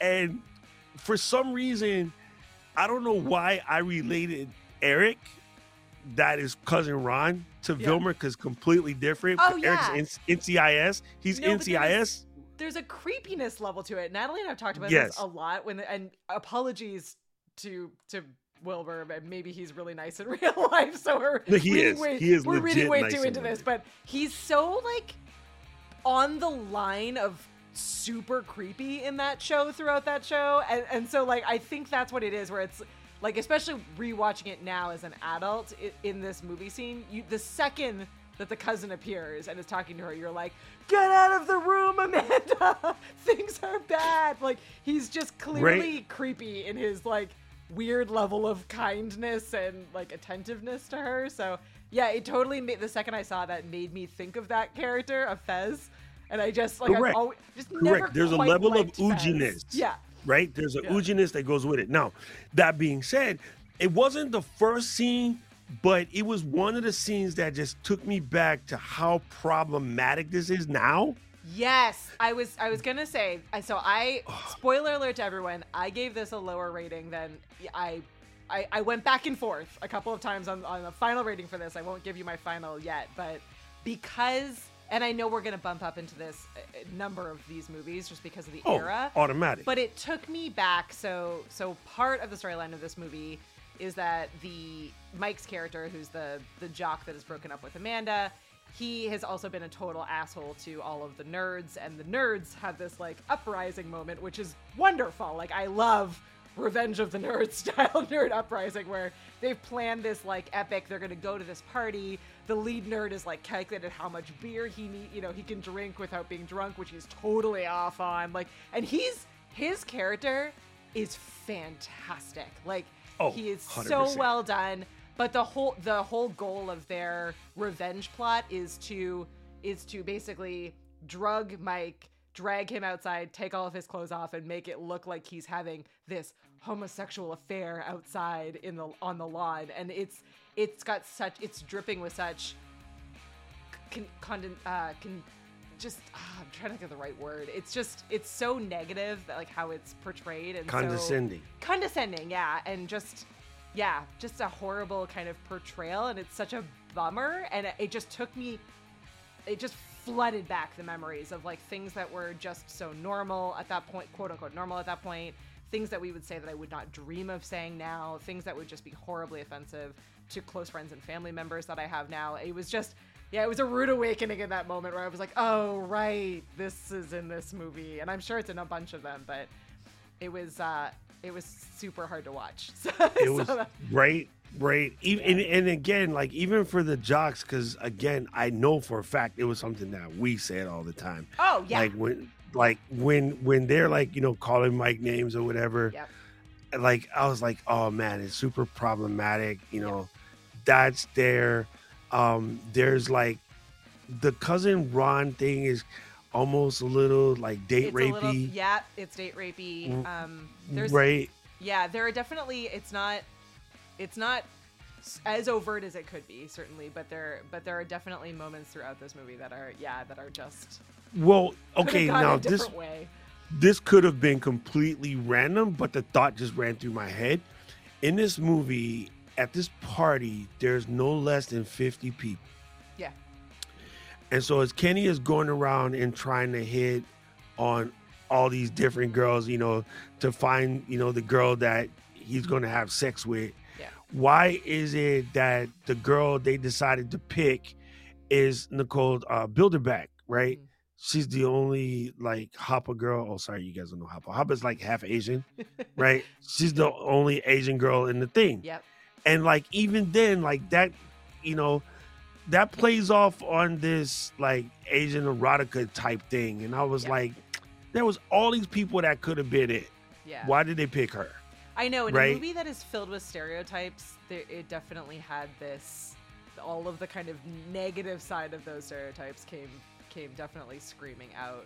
And for some reason, I don't know why I related Eric, that is cousin Ron, to Yeah. Wilmer because completely different. Oh, yeah. Eric's in, NCIS. He's No, NCIS. there's a creepiness level to it. Natalie and I've talked about Yes. this a lot. When and apologies to to Wilmer, but maybe he's really nice in real life. So we're he reading is. Way, He is we're reading way nice too into this, life. but he's so like on the line of super creepy in that show throughout that show, and and so like I think that's what it is, where it's like especially rewatching it now as an adult in this movie scene, you the second that the cousin appears and is talking to her, you're like, get out of the room, Amanda. Things are bad. Like he's just clearly creepy in his like weird level of kindness and like attentiveness to her. So yeah, it totally made the second I saw that made me think of that character of Fez, and I just like Correct. Always, just never Correct. There's a level of ooginess. Yeah, right? There's a Yeah. ooginess that goes with it. Now, that being said, it wasn't the first scene, but it was one of the scenes that just took me back to how problematic this is now. Yes, I was. I was gonna say. So I. Spoiler alert to everyone. I gave this a lower rating than I. I, I went back and forth a couple of times on, on the final rating for this. I won't give you my final yet, but because, and I know we're gonna bump up into this uh, number of these movies just because of the Oh, era. automatic. But it took me back. So so part of the storyline of this movie is that the Mike's character, who's the the jock that is broken up with Amanda, he has also been a total asshole to all of the nerds, and the nerds have this like uprising moment, which is wonderful. Like I love Revenge of the Nerds style nerd uprising where they've planned this like epic. They're gonna go to this party. The lead nerd is like calculated how much beer he need, you know, he can drink without being drunk, which he's totally off on. Like, and he's his character is fantastic. Like, Oh, he is so 100%. well done. But the whole the whole goal of their revenge plot is to is to basically drug Mike, drag him outside, take all of his clothes off, and make it look like he's having this homosexual affair outside in the on the lawn. And it's it's got such it's dripping with such con, uh, con, just ah, I'm trying to think of the right word. It's just it's so negative that like how it's portrayed and so Condescending. condescending, yeah, and just yeah, just a horrible kind of portrayal, and it's such a bummer, and it- just took me, it just flooded back the memories of like things that were just so normal at that point, quote unquote normal at that point, things that we would say that I would not dream of saying now, things that would just be horribly offensive to close friends and family members that I have now. It was just. Yeah, it was a rude awakening in that moment where I was like, "Oh, right, this is in this movie," and I'm sure it's in a bunch of them, but it was uh it was super hard to watch so, It so was that- right, right. Even and, and again, like even for the jocks, because again, I know for a fact it was something that we said all the time. oh yeah Like when, like when when they're like you know calling Mike names or whatever. Yep. like I was like, oh man, it's super problematic. You know, that's there. Um, there's like the cousin Ron thing is almost a little like date it's rapey, little, yeah it's date rapey Mm, um there's right? yeah there are definitely it's not it's not as overt as it could be certainly but there but there are definitely moments throughout this movie that are yeah that are just Well, okay, now a this way this could have been completely random, but the thought just ran through my head. In this movie, at this party, there's no less than 50 people. yeah And so as Kenny is going around and trying to hit on all these different girls, you know, to find, you know, the girl that he's going to have sex with, Yeah. why is it that the girl they decided to pick is Nicole uh, Bilderback, right? Mhm. She's the only like Hapa girl. Oh, sorry, you guys don't know Hapa. Hapa's like half Asian, right? She's the only Asian girl in the thing yep and like even then like that you know that plays off on this like asian erotica type thing and i was Yeah. like there was all these people that could have been it yeah why did they pick her I know in Right? a movie that is filled with stereotypes, there, it definitely had this. All of the kind of negative side of those stereotypes came came definitely screaming out.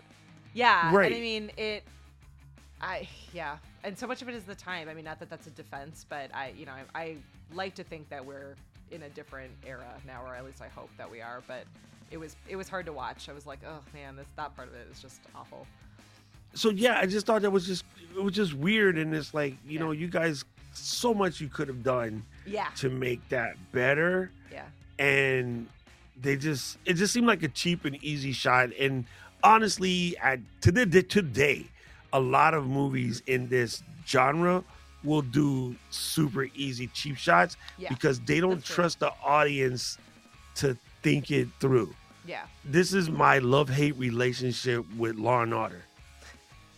Yeah, Right. and I mean it. I yeah, and so much of it is the time. I mean, not that that's a defense, but I you know I, I like to think that we're in a different era now, or at least I hope that we are. But it was it was hard to watch. I was like, oh man, this that part of it is just awful. so yeah i just thought that was just it was just weird and it's like you know you guys so much you could have done Yeah, to make that better yeah, and they just it just seemed like a cheap and easy shot and honestly at to the today a lot of movies in this genre will do super easy cheap shots yeah, because they don't That's true. trust the audience to think it through yeah. this is my love-hate relationship with law and order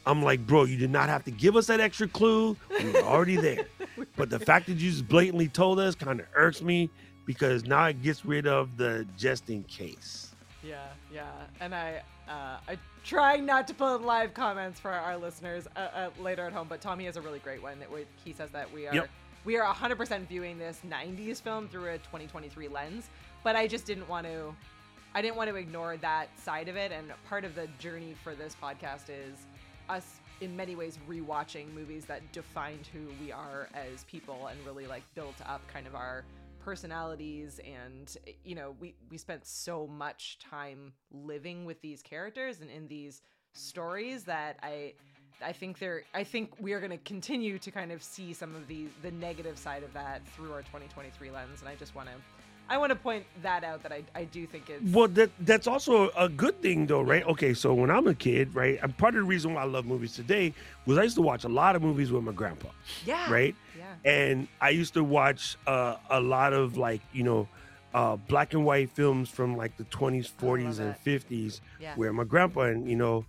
i'm like bro you did not have to give us that extra clue we were already there but the fact that you just blatantly told us kind of irks me because now it gets rid of the just in case. Yeah, yeah, and I, uh, I try not to put live comments for our listeners uh, uh, later at home, but Tommy has a really great one that we, he says that we are Yep. we are 100% viewing this 90s film through a 2023 lens, but I just didn't want to, I didn't want to ignore that side of it, and part of the journey for this podcast is us in many ways rewatching movies that defined who we are as people and really like built up kind of our personalities and you know we we spent so much time living with these characters and in these stories that i i think they're i think we are going to continue to kind of see some of the the negative side of that through our 2023 lens and i just want to i want to point that out that i i do think it's Well, that that's also a good thing, though, right? Okay, so when I'm a kid, right, and part of the reason why I love movies today was I used to watch a lot of movies with my grandpa, yeah right? yeah And I used to watch uh, a lot of like you know uh, black and white films from like the 20s, 40s, and 50s, yeah where my grandpa and you know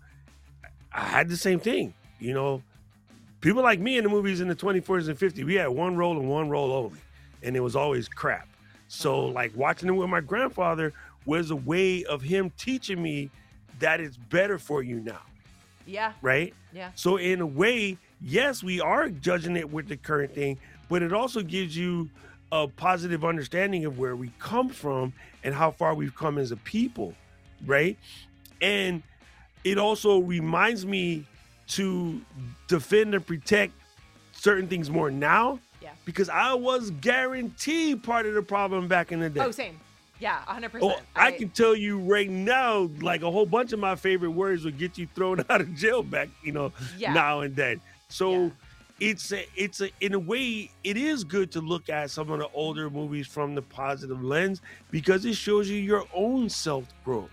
I had the same thing. You know, people like me in the movies in the 20s, 40s, and 50s, we had one role and one role only, and it was always crap. So like watching it with my grandfather was a way of him teaching me that it's better for you now, yeah right? yeah So in a way, yes, we are judging it with the current thing, but it also gives you a positive understanding of where we come from and how far we've come as a people, right? And it also reminds me to defend and protect certain things more now yeah because I was guaranteed part of the problem back in the day. oh same yeah 100% Oh, I can tell you right now, like a whole bunch of my favorite words would get you thrown out of jail back, you know, Yeah. now and then. So Yeah. it's a, it's a, in a way, it is good to look at some of the older movies from the positive lens because it shows you your own self growth.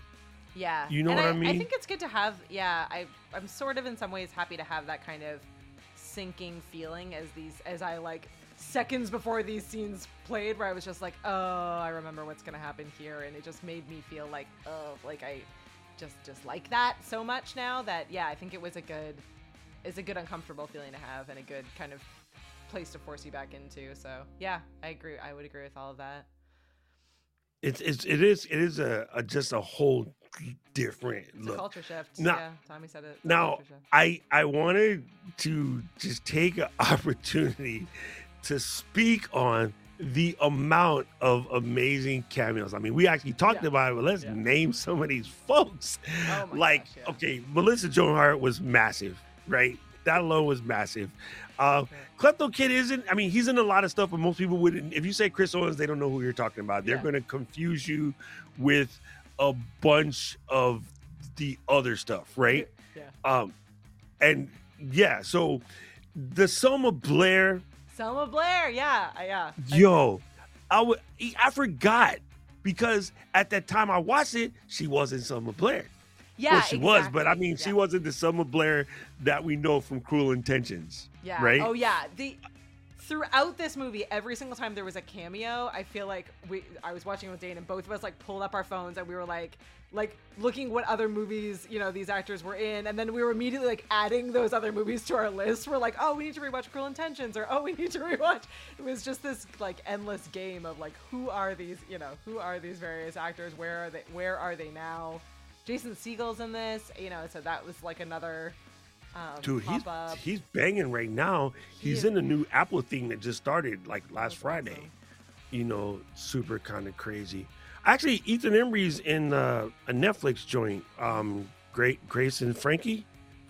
Yeah. You know and what I I mean? I think it's good to have yeah, I I'm sort of in some ways happy to have that kind of sinking feeling as these as I like seconds before these scenes played where I was just like, "Oh, I remember what's going to happen here." And it just made me feel like, "Oh, like I just just like that so much now that yeah, I think it was a good is a good uncomfortable feeling to have and a good kind of place to force you back into. So, yeah, I agree. I would agree with all of that. It's, it's, it is, it is a, a just a whole different It's a look. culture shift. Now- yeah, Tommy said it. Now. I I wanted to just take an opportunity to speak on the amount of amazing cameos. I mean, we actually talked Yeah. about it, but let's Yeah. name some of these folks. Oh like, gosh, yeah. okay, Melissa Joan Hart was massive, right? That alone was massive. Uh, Klepto Kid isn't. I mean, he's in a lot of stuff, but most people wouldn't. If you say Chris Owens, they don't know who you're talking about. They're going to confuse you with a bunch of the other stuff, right? Yeah. Um, and yeah, so the Selma Blair, Selma Blair, yeah, yeah. Yo, I would I forgot because at that time I watched it, she wasn't Selma Blair. yeah, well, she was, but I exactly, mean, she wasn't the Selma Blair that we know from Cruel Intentions. Yeah. right? Oh yeah. The throughout this movie, every single time there was a cameo, I feel like we I was watching with Dane and both of us like pulled up our phones and we were like like looking what other movies, you know, these actors were in, and then we were immediately like adding those other movies to our list. We're like, oh, we need to rewatch Cruel Intentions, or oh, we need to rewatch. It was just this like endless game of like, who are these, you know, who are these various actors? Where are they? Where are they now? Jason Segel's in this, you know, so that was like another. Um, Dude, he's up. he's banging right now. He He's is. in the new Apple thing that just started like last Friday. awesome. You know, super kind of crazy. Actually, Ethan Embry's in uh, a Netflix joint. Um, Great Grace and Frankie,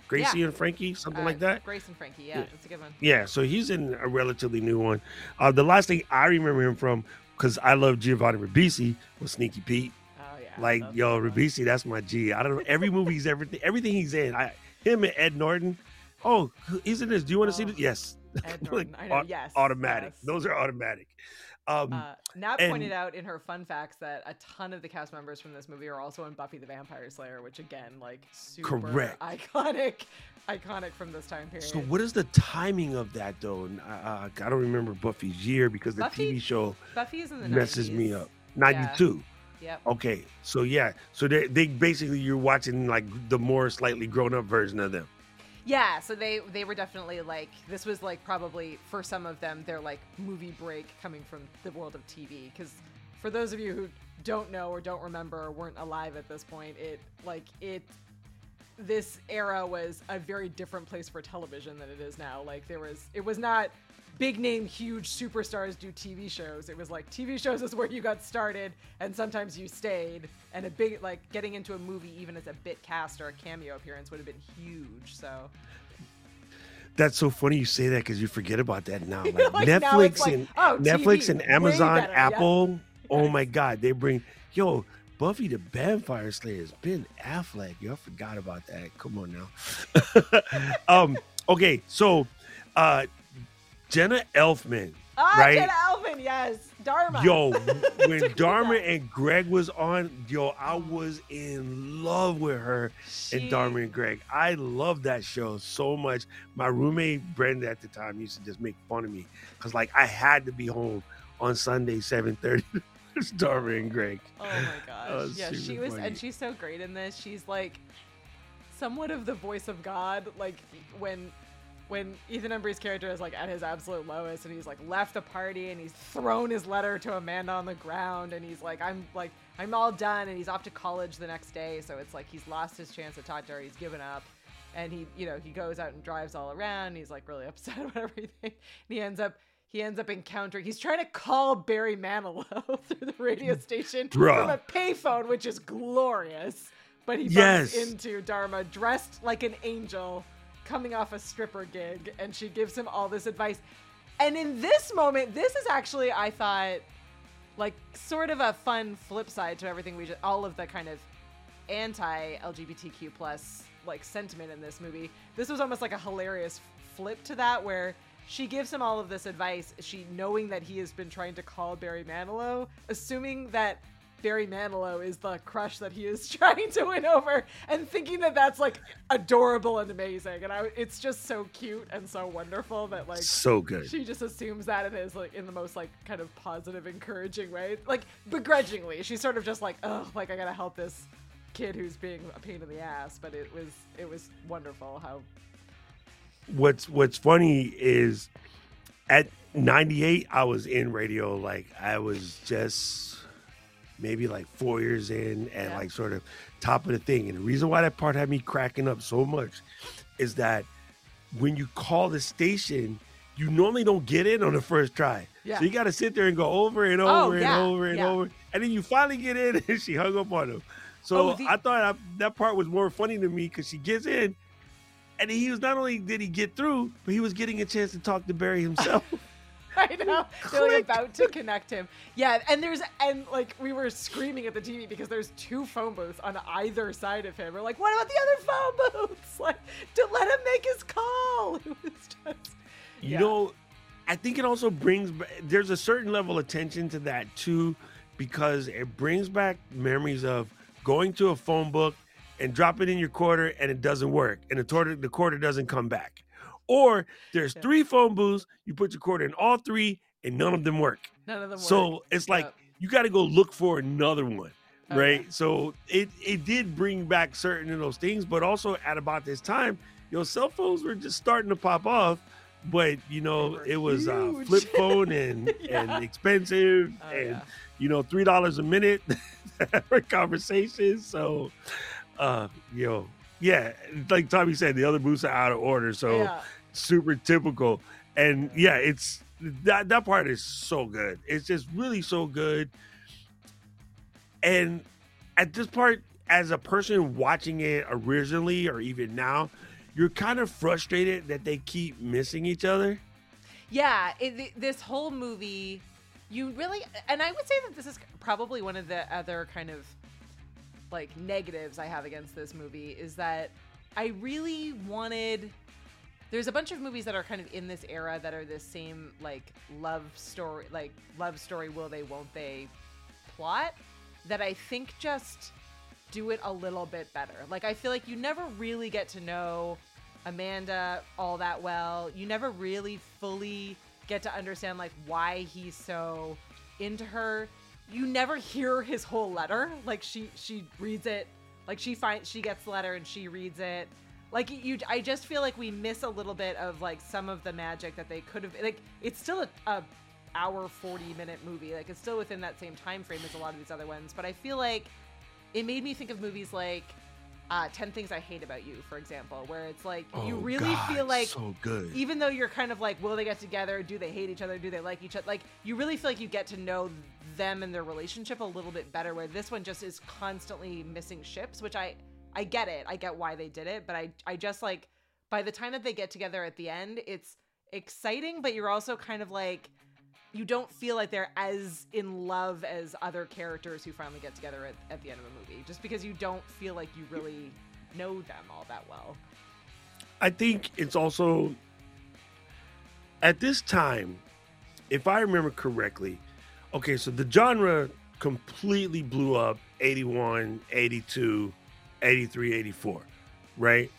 Gracie and Frankie, something Uh, like that. Grace and Frankie, yeah, Yeah. that's a good one. Yeah, so he's in a relatively new one. Uh, the last thing I remember him from, because I love Giovanni Ribisi, was Sneaky Pete. Oh yeah. Like, yo, a good one. Ribisi, that's my G. I don't know every movie he's everything, everything he's in. I him and Ed Norton. Oh, he's in this. Do you want to see Oh, this? Yes. Ed Like, I know, yes. automatic. yes. Those are automatic. Um, Uh, Nat and- pointed out in her fun facts that a ton of the cast members from this movie are also in Buffy the Vampire Slayer, which again, like, super Correct. iconic, iconic from this time period. so what is the timing of that though? And I, don't remember Buffy's year because the Buffy- TV show Buffy's in the messes 90s. me up. Ninety-two. Yep. Okay, so yeah, so they, they basically you're watching like the more slightly grown up version of them. Yeah, so they they were definitely like this was like probably for some of them their like movie break coming from the world of TV because for those of you who don't know or don't remember or weren't alive at this point, it like it this era was a very different place for television than it is now. Like there was it was not big name huge superstars do TV shows. It was like TV shows is where you got started and sometimes you stayed and a big like getting into a movie even as a bit cast or a cameo appearance would have been huge. So That's so funny you say that because you forget about that now. Like, Like, Netflix it's like, and oh, Netflix TV, and Amazon, better, yeah. Apple. Oh my God, they bring yo Buffy the Vampire Slayer is Ben Affleck. Yo, I forgot about that. Come on now. um. Okay, so uh, Jenna Elfman. Ah, Right. Jenna Elfman, yes. Dharma. Yo, when Dharma and Greg was on, yo, I was in love with her She- and Dharma and Greg. I love that show so much. My roommate Brenda at the time used to just make fun of me because like I had to be home on Sunday seven thirty. It's Dharma and Greg. Oh my gosh. yeah, she was funny. and she's so great in this. She's like somewhat of the voice of God. Like when when Ethan Embry's character is like at his absolute lowest and he's like left the party and he's thrown his letter to Amanda on the ground and he's like, I'm like I'm all done and he's off to college the next day, so it's like he's lost his chance to talk to her, he's given up. And he, you know, he goes out and drives all around. He's like really upset about everything. And he ends up he ends up encountering he's trying to call Barry Manilow through the radio station Bruh. from a payphone, which is glorious. But he bumps Yes. into Dharma dressed like an angel coming off a stripper gig, and she gives him all this advice. And in this moment, this is actually, I thought, like sort of a fun flip side to everything we just, all of the kind of anti LGBTQ plus like sentiment in this movie. This was almost like a hilarious flip to that where she gives him all of this advice, she knowing that he has been trying to call Barry Manilow, assuming that Barry Manilow is the crush that he is trying to win over, and thinking that that's like adorable and amazing. And I, it's just so cute and so wonderful that like So good. she just assumes that and is like in the most like kind of positive, encouraging way, like begrudgingly. She's sort of just like, oh, like I gotta help this kid who's being a pain in the ass. But it was it was wonderful how What's What's funny is at ninety eight, I was in radio. Like I was just maybe like four years in and Yeah. like sort of top of the thing. And the reason why that part had me cracking up so much is that when you call the station, you normally don't get in on the first try. Yeah. So you got to sit there and go over and oh, over Oh, and yeah, over and yeah. over. And then you finally get in and she hung up on him. So Oh, the- I thought I, that part was more funny to me because she gets in and he was not only did he get through, but he was getting a chance to talk to Barry himself. I know they're like about to connect him. Yeah, and there's and like we were screaming at the TV because there's two phone booths on either side of him. We're like, what about the other phone booths? Like, to let him make his call. It was just You Yeah. know, I think it also brings there's a certain level of tension to that too, because it brings back memories of going to a phone book and drop it in your quarter and it doesn't work, and the quarter the quarter doesn't come back. Or there's Yeah. three phone booths, you put your quarter in all three, and none of them work. none of them. So work. it's like Yep. you got to go look for another one, Oh, right? So it it did bring back certain of those things, but also at about this time, your cell phones were just starting to pop off. But you know, it was uh, flip phone and Yeah. and expensive, Oh, and yeah. you know, three dollars a minute for conversations. So, uh, yo, yeah, like Tommy said, the other booths are out of order. So yeah. Super typical. And yeah, it's that that part is so good. It's just really so good. And at this part, as a person watching it originally or even now, you're kind of frustrated that they keep missing each other. Yeah, it, this whole movie, you really, and I would say that this is probably one of the other kind of like negatives I have against this movie is that I really wanted. There's a bunch of movies that are kind of in this era that are this same like love story, like love story, will they, won't they plot that I think just do it a little bit better. Like I feel like you never really get to know Amanda all that well. You never really fully get to understand like why he's so into her. You never hear his whole letter. Like she she reads it, like she finds she gets the letter and she reads it. Like you I just feel like we miss a little bit of like some of the magic that they could have like it's still a, a hour 40 minute movie. Like it's still within that same time frame as a lot of these other ones, but I feel like it made me think of movies like uh, 10 Things I Hate About You, for example, where it's like you Oh, really God, feel like so good. even though you're kind of like, will they get together? Do they hate each other? Do they like each other? Like, you really feel like you get to know them and their relationship a little bit better. Where this one just is constantly missing ships, which I I get it. I get why they did it, but I I just like by the time that they get together at the end, it's exciting, but you're also kind of like you don't feel like they're as in love as other characters who finally get together at, at the end of a movie, just because you don't feel like you really know them all that well. I think it's also at this time, if I remember correctly, okay, so the genre completely blew up 81, 82, 83, 84, right?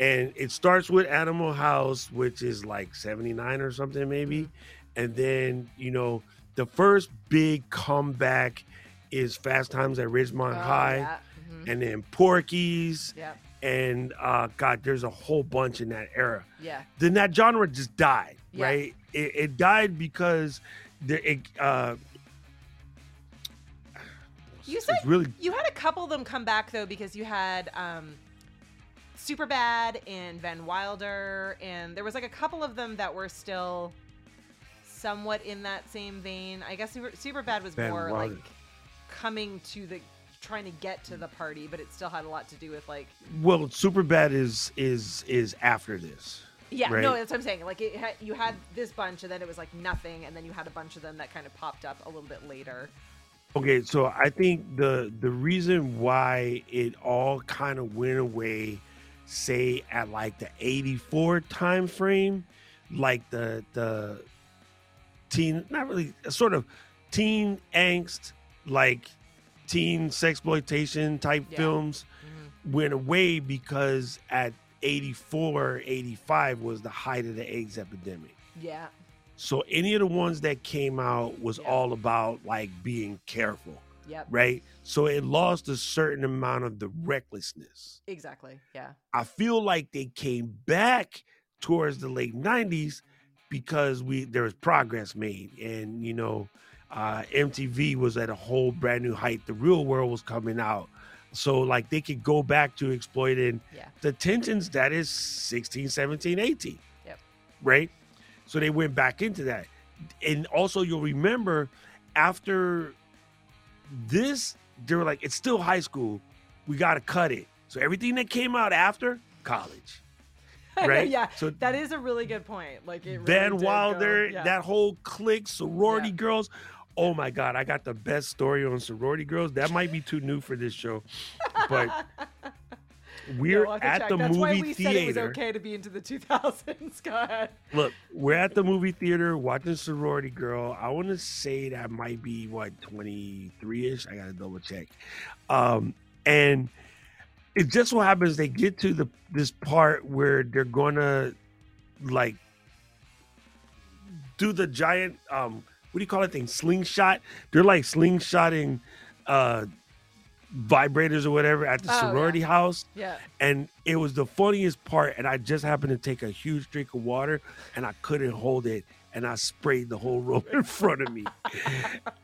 And it starts with Animal House, which is like 79 or something, maybe. And then, you know, the first big comeback is Fast Times at Ridgemont Oh, High, yeah. Mhm. and then Porky's, Yeah. and uh, God, there's a whole bunch in that era. Yeah. Then that genre just died, Yeah. right? It, it died because the, it, uh, You said really you had a couple of them come back though because you had um Superbad and Van Wilder and there was like a couple of them that were still somewhat in that same vein. I guess super, Superbad was Van more Wilder. like coming to the trying to get to the party, but it still had a lot to do with like well, Superbad is is is after this. yeah, Right. no, that's what I'm saying. Like it had, you had this bunch and then it was like nothing and then you had a bunch of them that kind of popped up a little bit later. Okay, so I think the the reason why it all kind of went away, say at like the '84 time frame, like the the teen, not really, sort of teen angst, like teen sexploitation type Yeah. films, Mhm. went away because at 84, 85 was the height of the AIDS epidemic. Yeah. So any of the ones that came out was Yeah. all about like being careful, Yep. right? So it lost a certain amount of the recklessness. Exactly. Yeah. I feel like they came back towards the late 90s because we there was progress made and you know uh MTV was at a whole brand new height. The real world was coming out. So like they could go back to exploiting Yeah. the tensions that is 16, 17, 18. Yep. Right? So they went back into that. And also you'll remember after this, they were like, it's still high school. We gotta cut it. So everything that came out after, college. Right? yeah. So That is a really good point. Like it really Van did go- Wilder, yeah. that whole clique, sorority Yeah. girls. Oh my God, I got the best story on sorority girls. That might be too new for this show, but we're have at check. the That's why movie we said it was theater. okay to be into the 2000s. Go ahead. Look, we're at the movie theater watching Sorority Girl. I want to say that might be what 23 ish. I got to double check. Um, and it just so happens they get to the this part where they're gonna like do the giant um what do you call it thing slingshot they're like slingshotting uh vibrators or whatever at the Oh, yeah. sorority house Yeah. and it was the funniest part and i just happened to take a huge drink of water and i couldn't hold it and i sprayed the whole room in front of me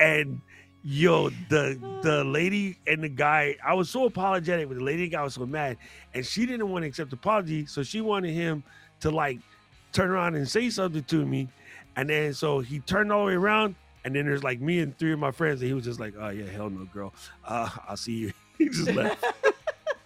and yo the the lady and the guy i was so apologetic but the lady and guy was so mad and she didn't want to accept the apology so she wanted him to like turn around and say something to me and then so he turned all the way around and then there's like me and three of my friends and he was just like oh yeah hell no girl uh i'll see you he just left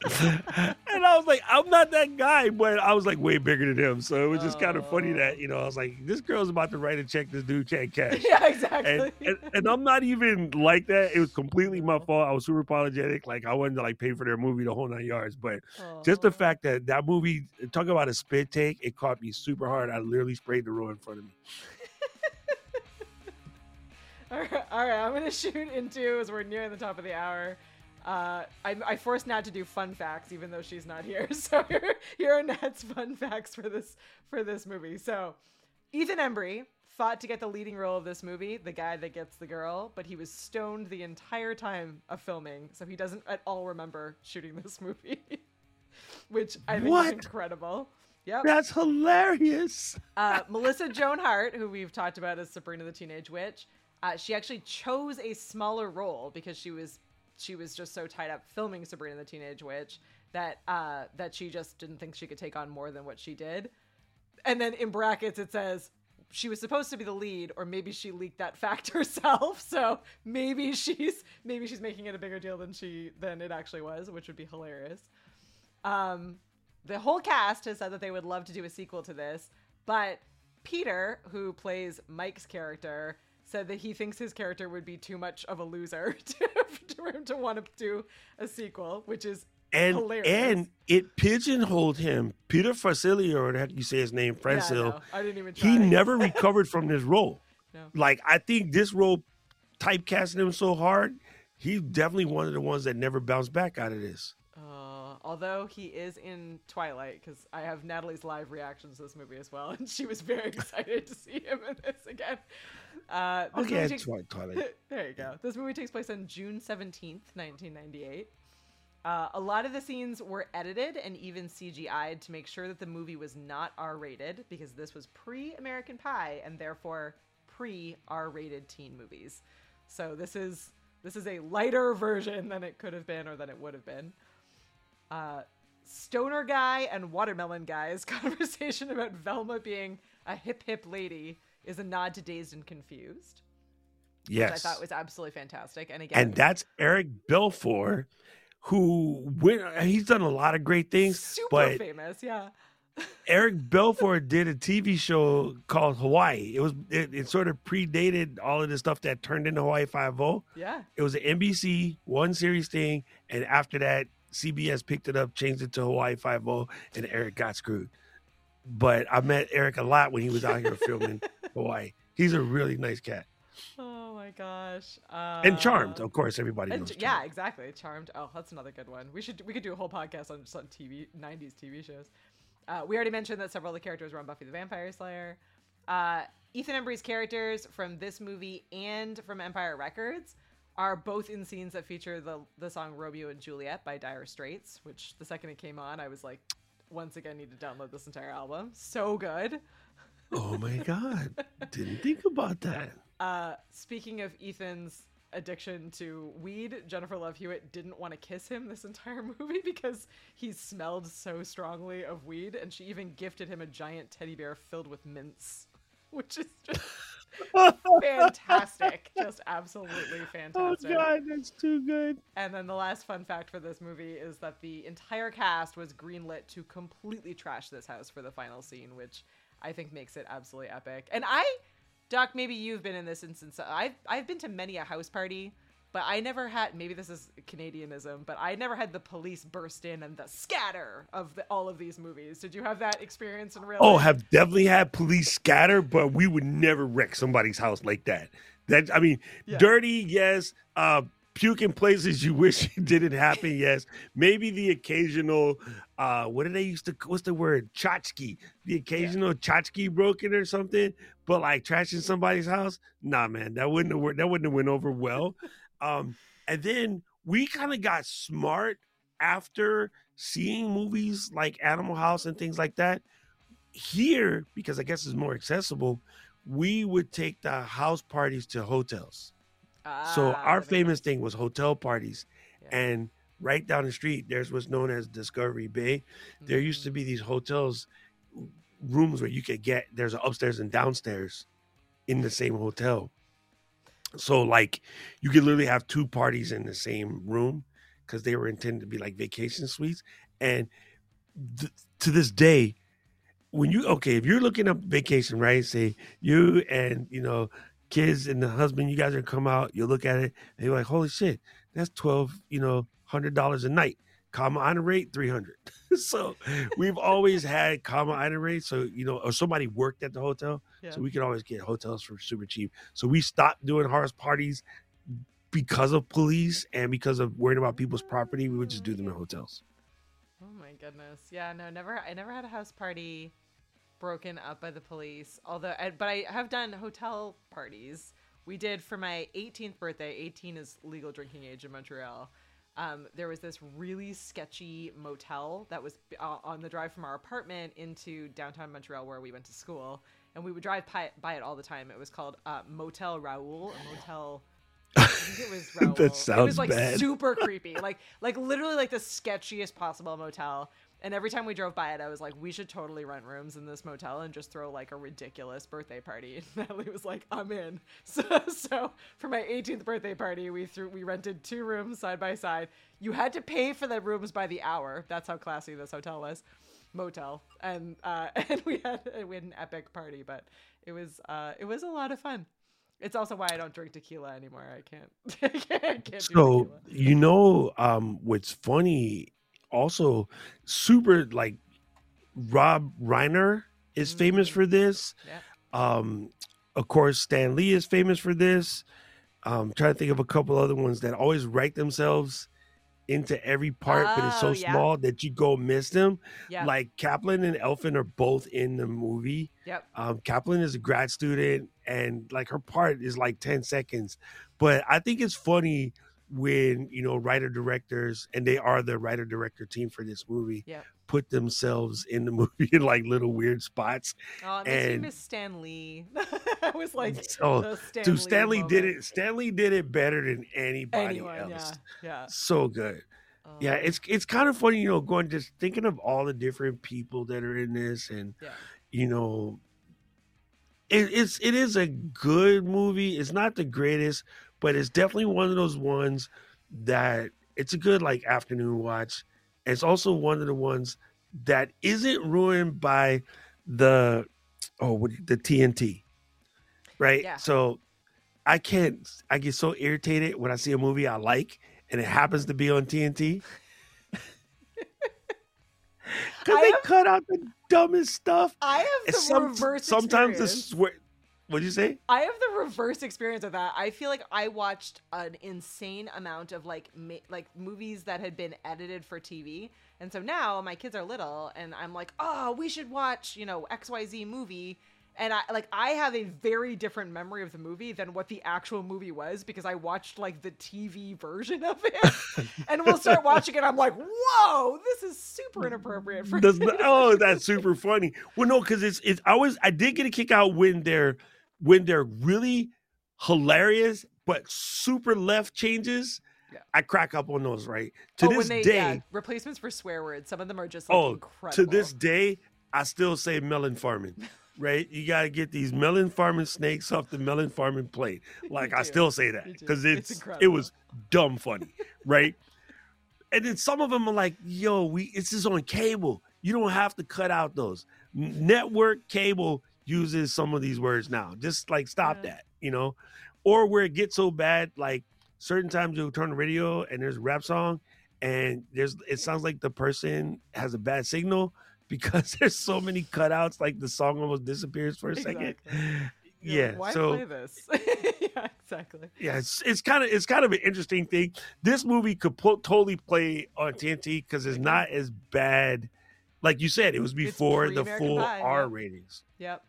and I was like, I'm not that guy, but I was like way bigger than him. So it was just kind of funny Oh. that, you know, I was like, this girl's about to write a check this dude can't cash. yeah, exactly. And, and, and I'm not even like that. It was completely my fault. I was super apologetic. Like I wanted to like pay for their movie the whole nine yards. But just the Oh. fact that that movie, talk about a spit take, it caught me super hard. I literally sprayed the row in front of me. All right, all right, I'm gonna shoot into as we're nearing the top of the hour. Uh, I, I forced Nat to do fun facts, even though she's not here. So here, here are Nat's fun facts for this for this movie. So, Ethan Embry fought to get the leading role of this movie, the guy that gets the girl, but he was stoned the entire time of filming, so he doesn't at all remember shooting this movie, which I think What? is incredible. Yep. That's hilarious. Uh, Melissa Joan Hart, who we've talked about as Sabrina the Teenage Witch, uh, she actually chose a smaller role because she was she was just so tied up filming Sabrina the Teenage Witch that uh, that she just didn't think she could take on more than what she did. And then in brackets it says she was supposed to be the lead, or maybe she leaked that fact herself. So maybe she's maybe she's making it a bigger deal than she than it actually was, which would be hilarious. Um, the whole cast has said that they would love to do a sequel to this, but Peter, who plays Mike's character, said that he thinks his character would be too much of a loser to, for him to want to do a sequel, which is And hilarious. and it pigeonholed him. Peter Francilio, or how do you say his name? Yeah, Francil. no, I didn't even try. he never recovered from this role. No. Like I think this role typecasted him so hard. He's definitely one of the ones that never bounced back out of this. Uh, although he is in Twilight, because I have Natalie's live reactions to this movie as well, and she was very excited to see him in this again. Uh, Okay, takes- Twilight. Twilight. there you go. This movie takes place on June 17th, 1998. Uh, a lot of the scenes were edited and even CGI'd to make sure that the movie was not R rated because this was pre American Pie and therefore pre R rated teen movies. So this is this is a lighter version than it could have been or than it would have been. Uh, Stoner guy and watermelon guy's conversation about Velma being a hip hip lady is a nod to Dazed and Confused Yes. which I thought was absolutely fantastic. And again, and that's Eric Balfour, who went. He's done a lot of great things, super famous, yeah. Eric Balfour did a TV show called Hawaii. It was it, it sort of predated all of the stuff that turned into Hawaii Five O. Yeah. It was an NBC one series thing, and after that, CBS picked it up, changed it to Hawaii Five O, and Eric got screwed. But I met Eric a lot when he was out here filming Hawaii. He's a really nice cat Oh my gosh. Uh, and charmed, of course. Everybody knows. ch- yeah, exactly. Charmed. Oh, that's another good one. We should we could do a whole podcast on just on TV '90s TV shows. Uh, we already mentioned that several of the characters were on Buffy the Vampire Slayer. Uh, Ethan Embry's characters from this movie and from Empire Records are both in scenes that feature the the song Romeo and Juliet by Dire Straits, which the second it came on, I was like, once again, need to download this entire album. So good. Oh my god! Didn't think about that. Uh, speaking of Ethan's addiction to weed, Jennifer Love Hewitt didn't want to kiss him this entire movie because he smelled so strongly of weed, and she even gifted him a giant teddy bear filled with mints, which is just fantastic. Just absolutely fantastic. Oh god, that's too good. And then the last fun fact for this movie is that the entire cast was greenlit to completely trash this house for the final scene, which I think makes it absolutely epic. And I, Doc, maybe you've been in this instance. I've I've been to many a house party, but I never had. Maybe this is Canadianism, but I never had the police burst in and the scatter of the, all of these movies. Did you have that experience in real? Life? Oh, life? have definitely had police scatter, but we would never wreck somebody's house like that. That I mean, Yeah. dirty, yes. Uh, puke in places you wish it didn't happen, yes. Maybe the occasional, uh, what do they used to? What's the word? Tchotchke. The occasional tchotchke broken or something. But like trashing somebody's house, nah, man, that wouldn't have worked. That wouldn't have went over well. Um, and then we kind of got smart after seeing movies like Animal House and things like that here because i guess it's more accessible we would take the house parties to hotels so Ah, our famous thing was hotel parties Yeah. and right down the street there's what's known as discovery bay. There used to be these hotels rooms where you could get there's an upstairs and downstairs in the same hotel. So like you could literally have two parties in the same room because they were intended to be like vacation suites and th- to this day when you okay if you're looking up vacation right say you and you know kids and the husband you guys are come out you look at it and you're like holy shit that's 12 you know hundred dollars a night comma honor rate 300 so we've always had comma honor rate so you know or somebody worked at the hotel Yeah. so we could always get hotels for super cheap so we stopped doing house parties because of police and because of worrying about people's property we would just do them in hotels Oh my goodness. Yeah, no, never. I never had a house party broken up by the police. Although, but I have done hotel parties. We did for my 18th birthday. 18 is legal drinking age in Montreal. um, there was this really sketchy motel that was uh, on the drive from our apartment into downtown Montreal where we went to school, and we would drive by, by it all the time. It was called uh, Motel Raoul, a motel. I think it was Raoul. That it was like bad. super creepy, like like literally like the sketchiest possible motel. And every time we drove by it, I was like, we should totally rent rooms in this motel and just throw like a ridiculous birthday party. And Natalie was like, I'm in. So, so for my 18th birthday party, we threw we rented two rooms side by side. You had to pay for the rooms by the hour. That's how classy this hotel was, motel. And uh, and we had we had an epic party, but it was uh, it was a lot of fun. It's also why I don't drink tequila anymore. I can't. I can't, I can't So you know, um, what's funny? Also, super like Rob Reiner is famous Mm. for this. Yeah. Um, of course, Stan Lee is famous for this. I'm trying to think of a couple other ones that always write themselves into every part, but it's so Oh, yeah. small that you go miss them. Yeah. Like Kaplan and Elfont are both in the movie. Yep. Um, Kaplan is a grad student, and like her part is like ten seconds, but I think it's funny when you know writer directors, and they are the writer director team for this movie, Yep. put themselves in the movie in like little weird spots. Oh, it makes me and- miss Stan Lee. I was like, So, Stan Dude, Lee Stanley did it. Stanley did it better than anybody Anyone, else. yeah, yeah. So good. Yeah, Um, it's it's kind of funny, you know, going just thinking of all the different people that are in this, and yeah. you know, it, it's it is a good movie. It's not the greatest, but it's definitely one of those ones that it's a good like afternoon watch. It's also one of the ones that isn't ruined by the oh the TNT, right? Yeah. So I can't. I get so irritated when I see a movie I like and it happens to be on TNT. Because they have- cut out the dumbest stuff. I have And the some, reverse. sometimes the experience. swear. What'd you say? I have the reverse experience of that. I feel like I watched an insane amount of like ma- like movies that had been edited for TV, and so now my kids are little, and I'm like, oh, we should watch you know X Y Z movie, and I like I have a very different memory of the movie than what the actual movie was because I watched like the TV version of it, and we'll start watching it. I'm like, whoa, this is super inappropriate for Does oh, that's super funny. Well, no, because it's it's. I was I did get a kick out when they're when they're really hilarious but super left changes. Yeah. I crack up on those. Right to oh, this they day. yeah, replacements for swear words. Some of them are just like Oh, incredible. to this day, I still say melon farming. Right, you got to get these melon farming snakes off the melon farming plate. Like I still say that because It's it's, it was dumb funny, right? and then some of them are like, "Yo, we it's just on cable. You don't have to cut out those network cable uses some of these words now. Just like stop Yeah. that, you know." Or where it gets so bad, like certain times you'll turn the radio and there's a rap song, and there's it sounds like the person has a bad signal because there's so many cutouts, like the song almost disappears for a second. You're Yeah, like, Why so play this? yeah, exactly. yeah, it's it's kind of it's kind of an interesting thing. This movie could po- totally play on TNT because it's not as bad. Like you said, it was before the full R yeah. ratings. Yep.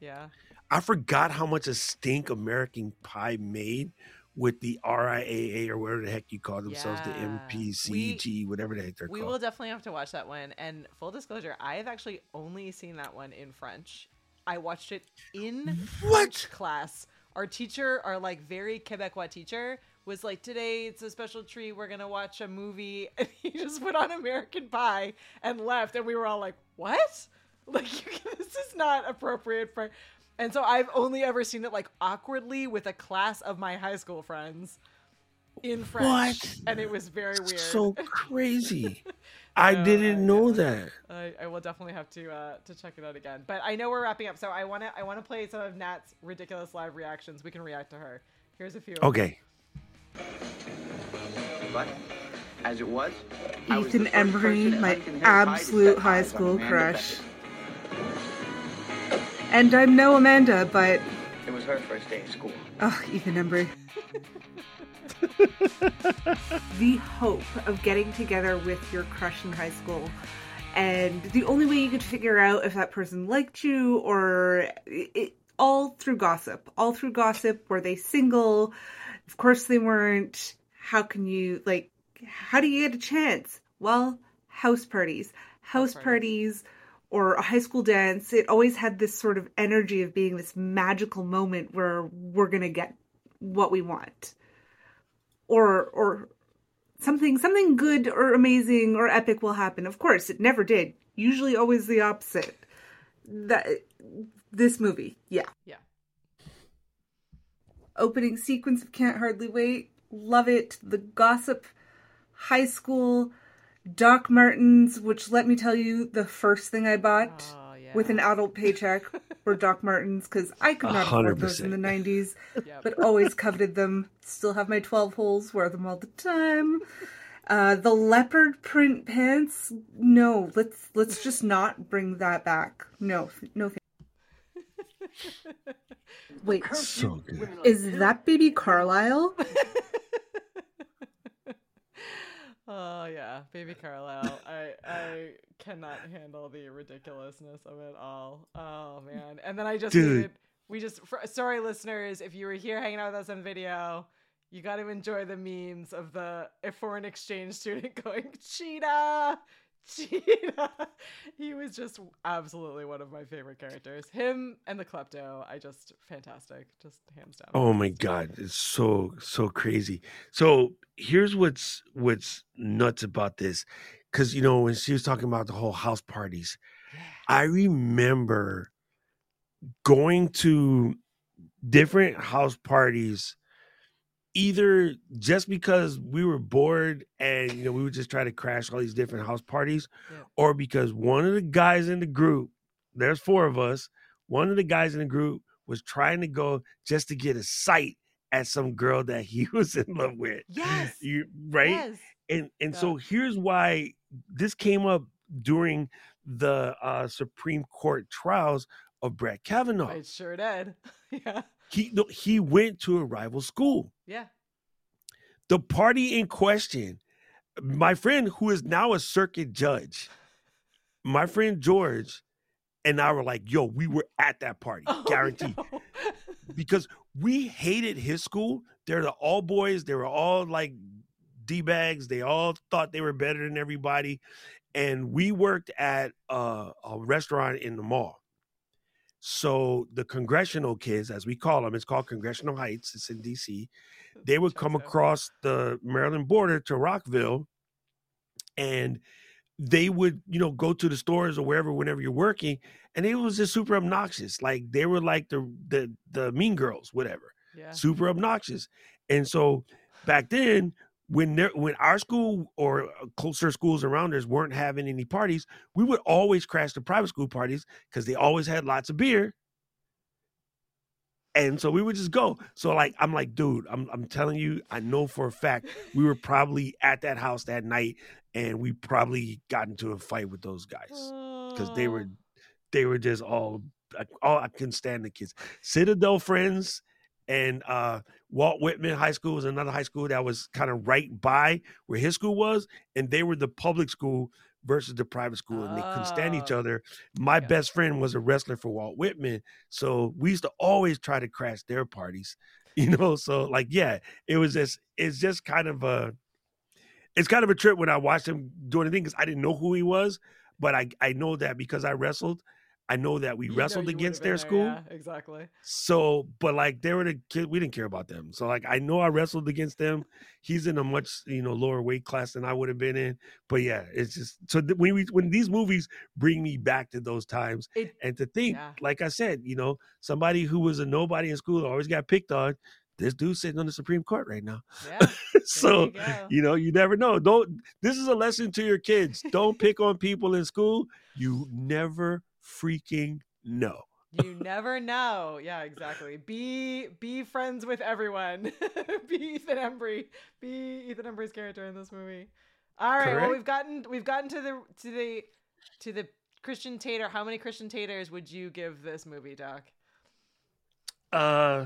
Yeah. I forgot how much a stink American Pie made with the RIAA or whatever the heck you call themselves, Yeah. the MPCG, whatever the heck they're We called. will definitely have to watch that one. And full disclosure, I have actually only seen that one in French. I watched it in What? French class. Our teacher, our like very Quebecois teacher, was like, "Today it's a special treat. We're gonna watch a movie," and he just put on American Pie and left, and we were all like, "What? Like, you, this is not appropriate for." And so I've only ever seen it like awkwardly with a class of my high school friends in French, What? and it was very weird. So crazy. I didn't uh, know yeah. that. I, I will definitely have to uh, to check it out again. But I know we're wrapping up, so I want to I want to play some of Nat's ridiculous live reactions. We can react to her. Here's a few. Okay. But as it was, Ethan the Embry, my Huntington Hills High to absolute high school Amanda crush. Beckett. And I'm no Amanda, but It was her first day of school. oh, Ethan Embry. the hope of getting together with your crush in high school, and the only way you could figure out if that person liked you or it, all through gossip, all through gossip. Were they single? Of course they weren't. How can you like? how do you get a chance? Well, house parties. House, House parties. parties or a high school dance, it always had this sort of energy of being this magical moment where we're going to get what we want. Or or something something good or amazing or epic will happen. Of course, it never did. Usually always the opposite. That this movie, yeah. Yeah. Opening sequence of Can't Hardly Wait, love it. The gossip high school Doc Martens, which let me tell you, the first thing I bought Oh yeah. with an adult paycheck were Doc Martens because I could not hundred afford those in the 90s, Yep. but always coveted them. Still have my 12 holes, wear them all the time. Uh, the leopard print pants, no, let's let's just not bring that back. No, no. Th- Wait, So good. is that baby Carlisle? Oh yeah, baby Carlisle. I I cannot handle the ridiculousness of it all. Oh man. And then I just Dude. needed we just for, sorry listeners, if you were here hanging out with us on video, you got to enjoy the memes of the a foreign exchange student going cheetah cheetah he was just absolutely one of my favorite characters. Him and the klepto i just fantastic. Just hands down. Oh my god, it's so so crazy. So here's what's what's nuts about this, because you know when she was talking about the whole house parties, I remember going to different house parties either just because we were bored and you know we would just try to crash all these different house parties Yeah. or because one of the guys in the group there's four of us one of the guys in the group was trying to go just to get a sight at some girl that he was in love with. Yes. You right? Yes. And and Yeah. so here's why this came up during the uh supreme court trials of brett kavanaugh. It sure did. Yeah he no, he went to a rival school. Yeah. The party in question my friend who is now a circuit judge my friend george and i were like yo we were at that party Oh, guaranteed. no. because we hated his school. They're the all boys. They were all like d-bags. They all thought they were better than everybody. And we worked at a, a restaurant in the mall so the congressional kids as we call them it's called congressional heights it's in dc they would come across the Maryland border to Rockville and they would, you know, go to the stores or wherever whenever you're working and it was just super obnoxious. Like they were like the the the mean girls, whatever. yeah Super obnoxious. And so back then when there, when our school or uh, closer schools around us weren't having any parties, we would always crash the private school parties because they always had lots of beer and so we would just go. So like I'm like, dude, I'm I'm telling you, I know for a fact we were probably at that house that night and we probably got into a fight with those guys because they were they were just all all I couldn't stand the kids. Citadel friends and uh Walt Whitman High School was another high school that was kind of right by where his school was, and they were the public school versus the private school, and they couldn't stand each Oh. other. My Yeah. best friend was a wrestler for Walt Whitman, so we used to always try to crash their parties, you know. So like, yeah, it was just it's just kind of a it's kind of a trip when I watched him doing the thing because I didn't know who he was, but I I know that because I wrestled, I know that we You wrestled against their there, school. yeah, exactly So, but like they were the kid, we didn't care about them. So, like I know I wrestled against them. He's in a much you know lower weight class than I would have been in. But yeah, it's just so th- when we when these movies bring me back to those times, It- and to think, yeah. like I said, you know, somebody who was a nobody in school always got picked on. This dude's sitting on the Supreme Court right now. yeah so you you know, you never know. Don't. This is a lesson to your kids. Don't pick on people in school. You never freaking know. you never know. Yeah exactly. Be be friends with everyone. Be ethan embry. Be ethan embry's character in this movie. All right well we've gotten we've gotten to the to the to the christian tater how many christian taters would you give this movie doc? Uh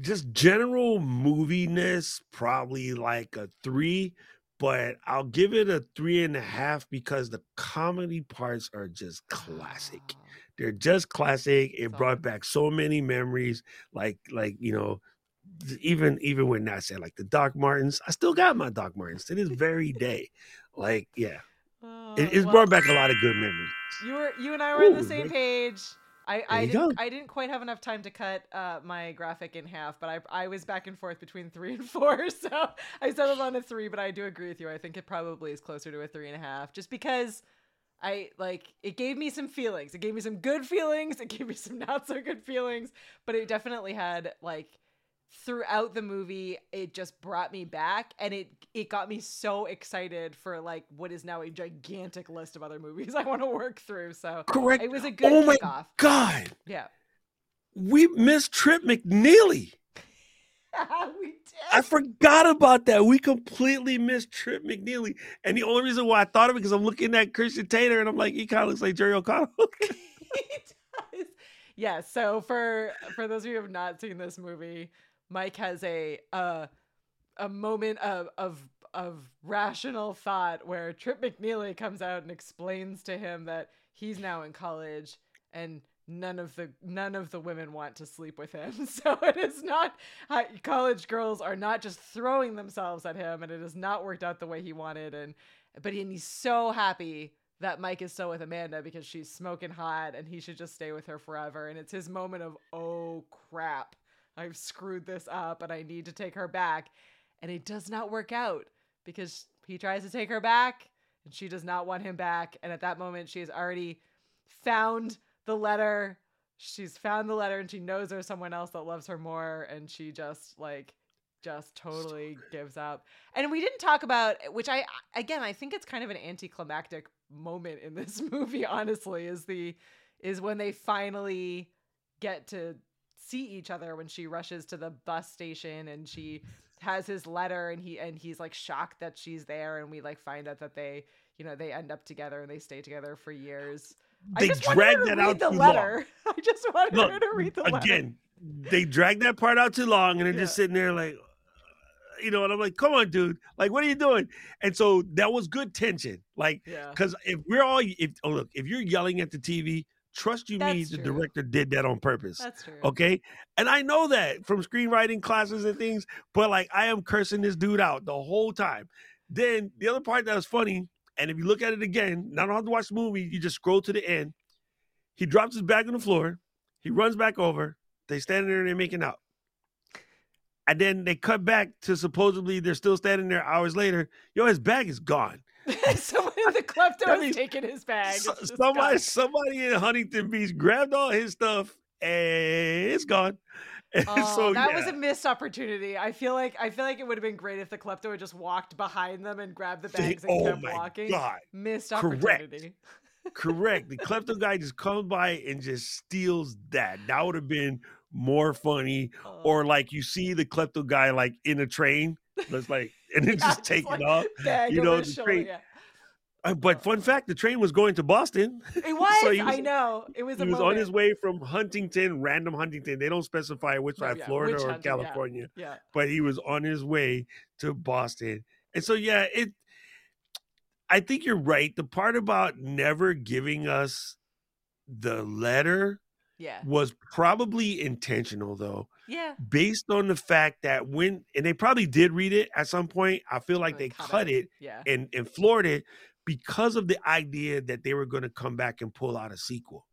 just general moviness probably like a three but i'll give it a three and a half because the comedy parts are just classic they're just classic it brought back so many memories like like you know even even when I said like the Doc Martens, I still got my Doc Martens to this very day. Like, yeah, Oh, it, it's well, brought back a lot of good memories. You were you and I were on the same there- page. I, I didn't. I didn't quite have enough time to cut uh, my graphic in half, but I I was back and forth between three and four, so I settled on a three. But I do agree with you. I think it probably is closer to a three and a half, just because I like it gave me some feelings. It gave me some good feelings. It gave me some not so good feelings, but it definitely had like throughout the movie it just brought me back and it it got me so excited for like what is now a gigantic list of other movies I want to work through. So Correct. it was a good oh my kickoff. god, Yeah. we missed Trip McNeely. we did. I forgot about that. We completely missed Trip McNeely, and the only reason why I thought of it because I'm looking at Christian Taylor and I'm like, he kind of looks like Jerry O'Connell. he does. Yeah, so for for those of you who have not seen this movie, Mike has a uh a moment of of of rational thought where Trip McNeely comes out and explains to him that he's now in college and none of the none of the women want to sleep with him. So it is not uh, college girls are not just throwing themselves at him and it has not worked out the way he wanted and but he, and he's so happy that Mike is still with Amanda because she's smoking hot and he should just stay with her forever. And it's his moment of, oh crap, I've screwed this up and I need to take her back. And it does not work out because he tries to take her back and she does not want him back. And at that moment, she has already found the letter. She's found the letter and she knows there's someone else that loves her more. And she just like, just totally gives up. And we didn't talk about which I again I think it's kind of an anticlimactic moment in this movie honestly is the is when they finally get to see each other when she rushes to the bus station and she has his letter and he and he's like shocked that she's there and we like find out that they you know they end up together and they stay together for years. They just dragged that out the too long. I just wanted Look, her to read the letter. Again, they dragged that part out too long, and they're just sitting there like, you know, and I'm like, come on, dude, like, what are you doing? And so that was good tension, like, Yeah. because if we're all, if oh look, if you're yelling at the TV, trust you me, That's the true. director did that on purpose. That's true. Okay. And I know that from screenwriting classes and things, but like I am cursing this dude out the whole time. Then the other part that was funny, and if you look at it again, not have to watch the movie, you just scroll to the end. He drops his bag on the floor, he runs back over, they standing there and they're making out. And then they cut back to supposedly they're still standing there hours later. Yo, his bag is gone. Someone the klepto That has taken his bag. So- somebody, gone. somebody in Huntington Beach grabbed all his stuff and it's gone. And Oh, so, that yeah. was a missed opportunity. I feel like I feel like it would have been great if the klepto had just walked behind them and grabbed the bags and oh kept my walking. god! Missed Correct. opportunity. Correct. The klepto guy just comes by and just steals that. That would have been more funny. Oh. Or like you see the klepto guy like in a train, that's like, and then Yeah, just taking like off. you know, the train- yeah. Uh, But fun fact, the train was going to Boston. It was. he was- I know. It was He a was moment. on his way from Huntington, random Huntington. They don't specify which No, side, yeah, Florida which or. California. Yeah. but he was on his way to Boston. And so yeah, it I think you're right. The part about never giving us the letter Yeah. was probably intentional though, Yeah. based on the fact that when and they probably did read it at some point, I feel like They they cut cut it. it Yeah. and and floored it because of the idea that they were going to come back and pull out a sequel.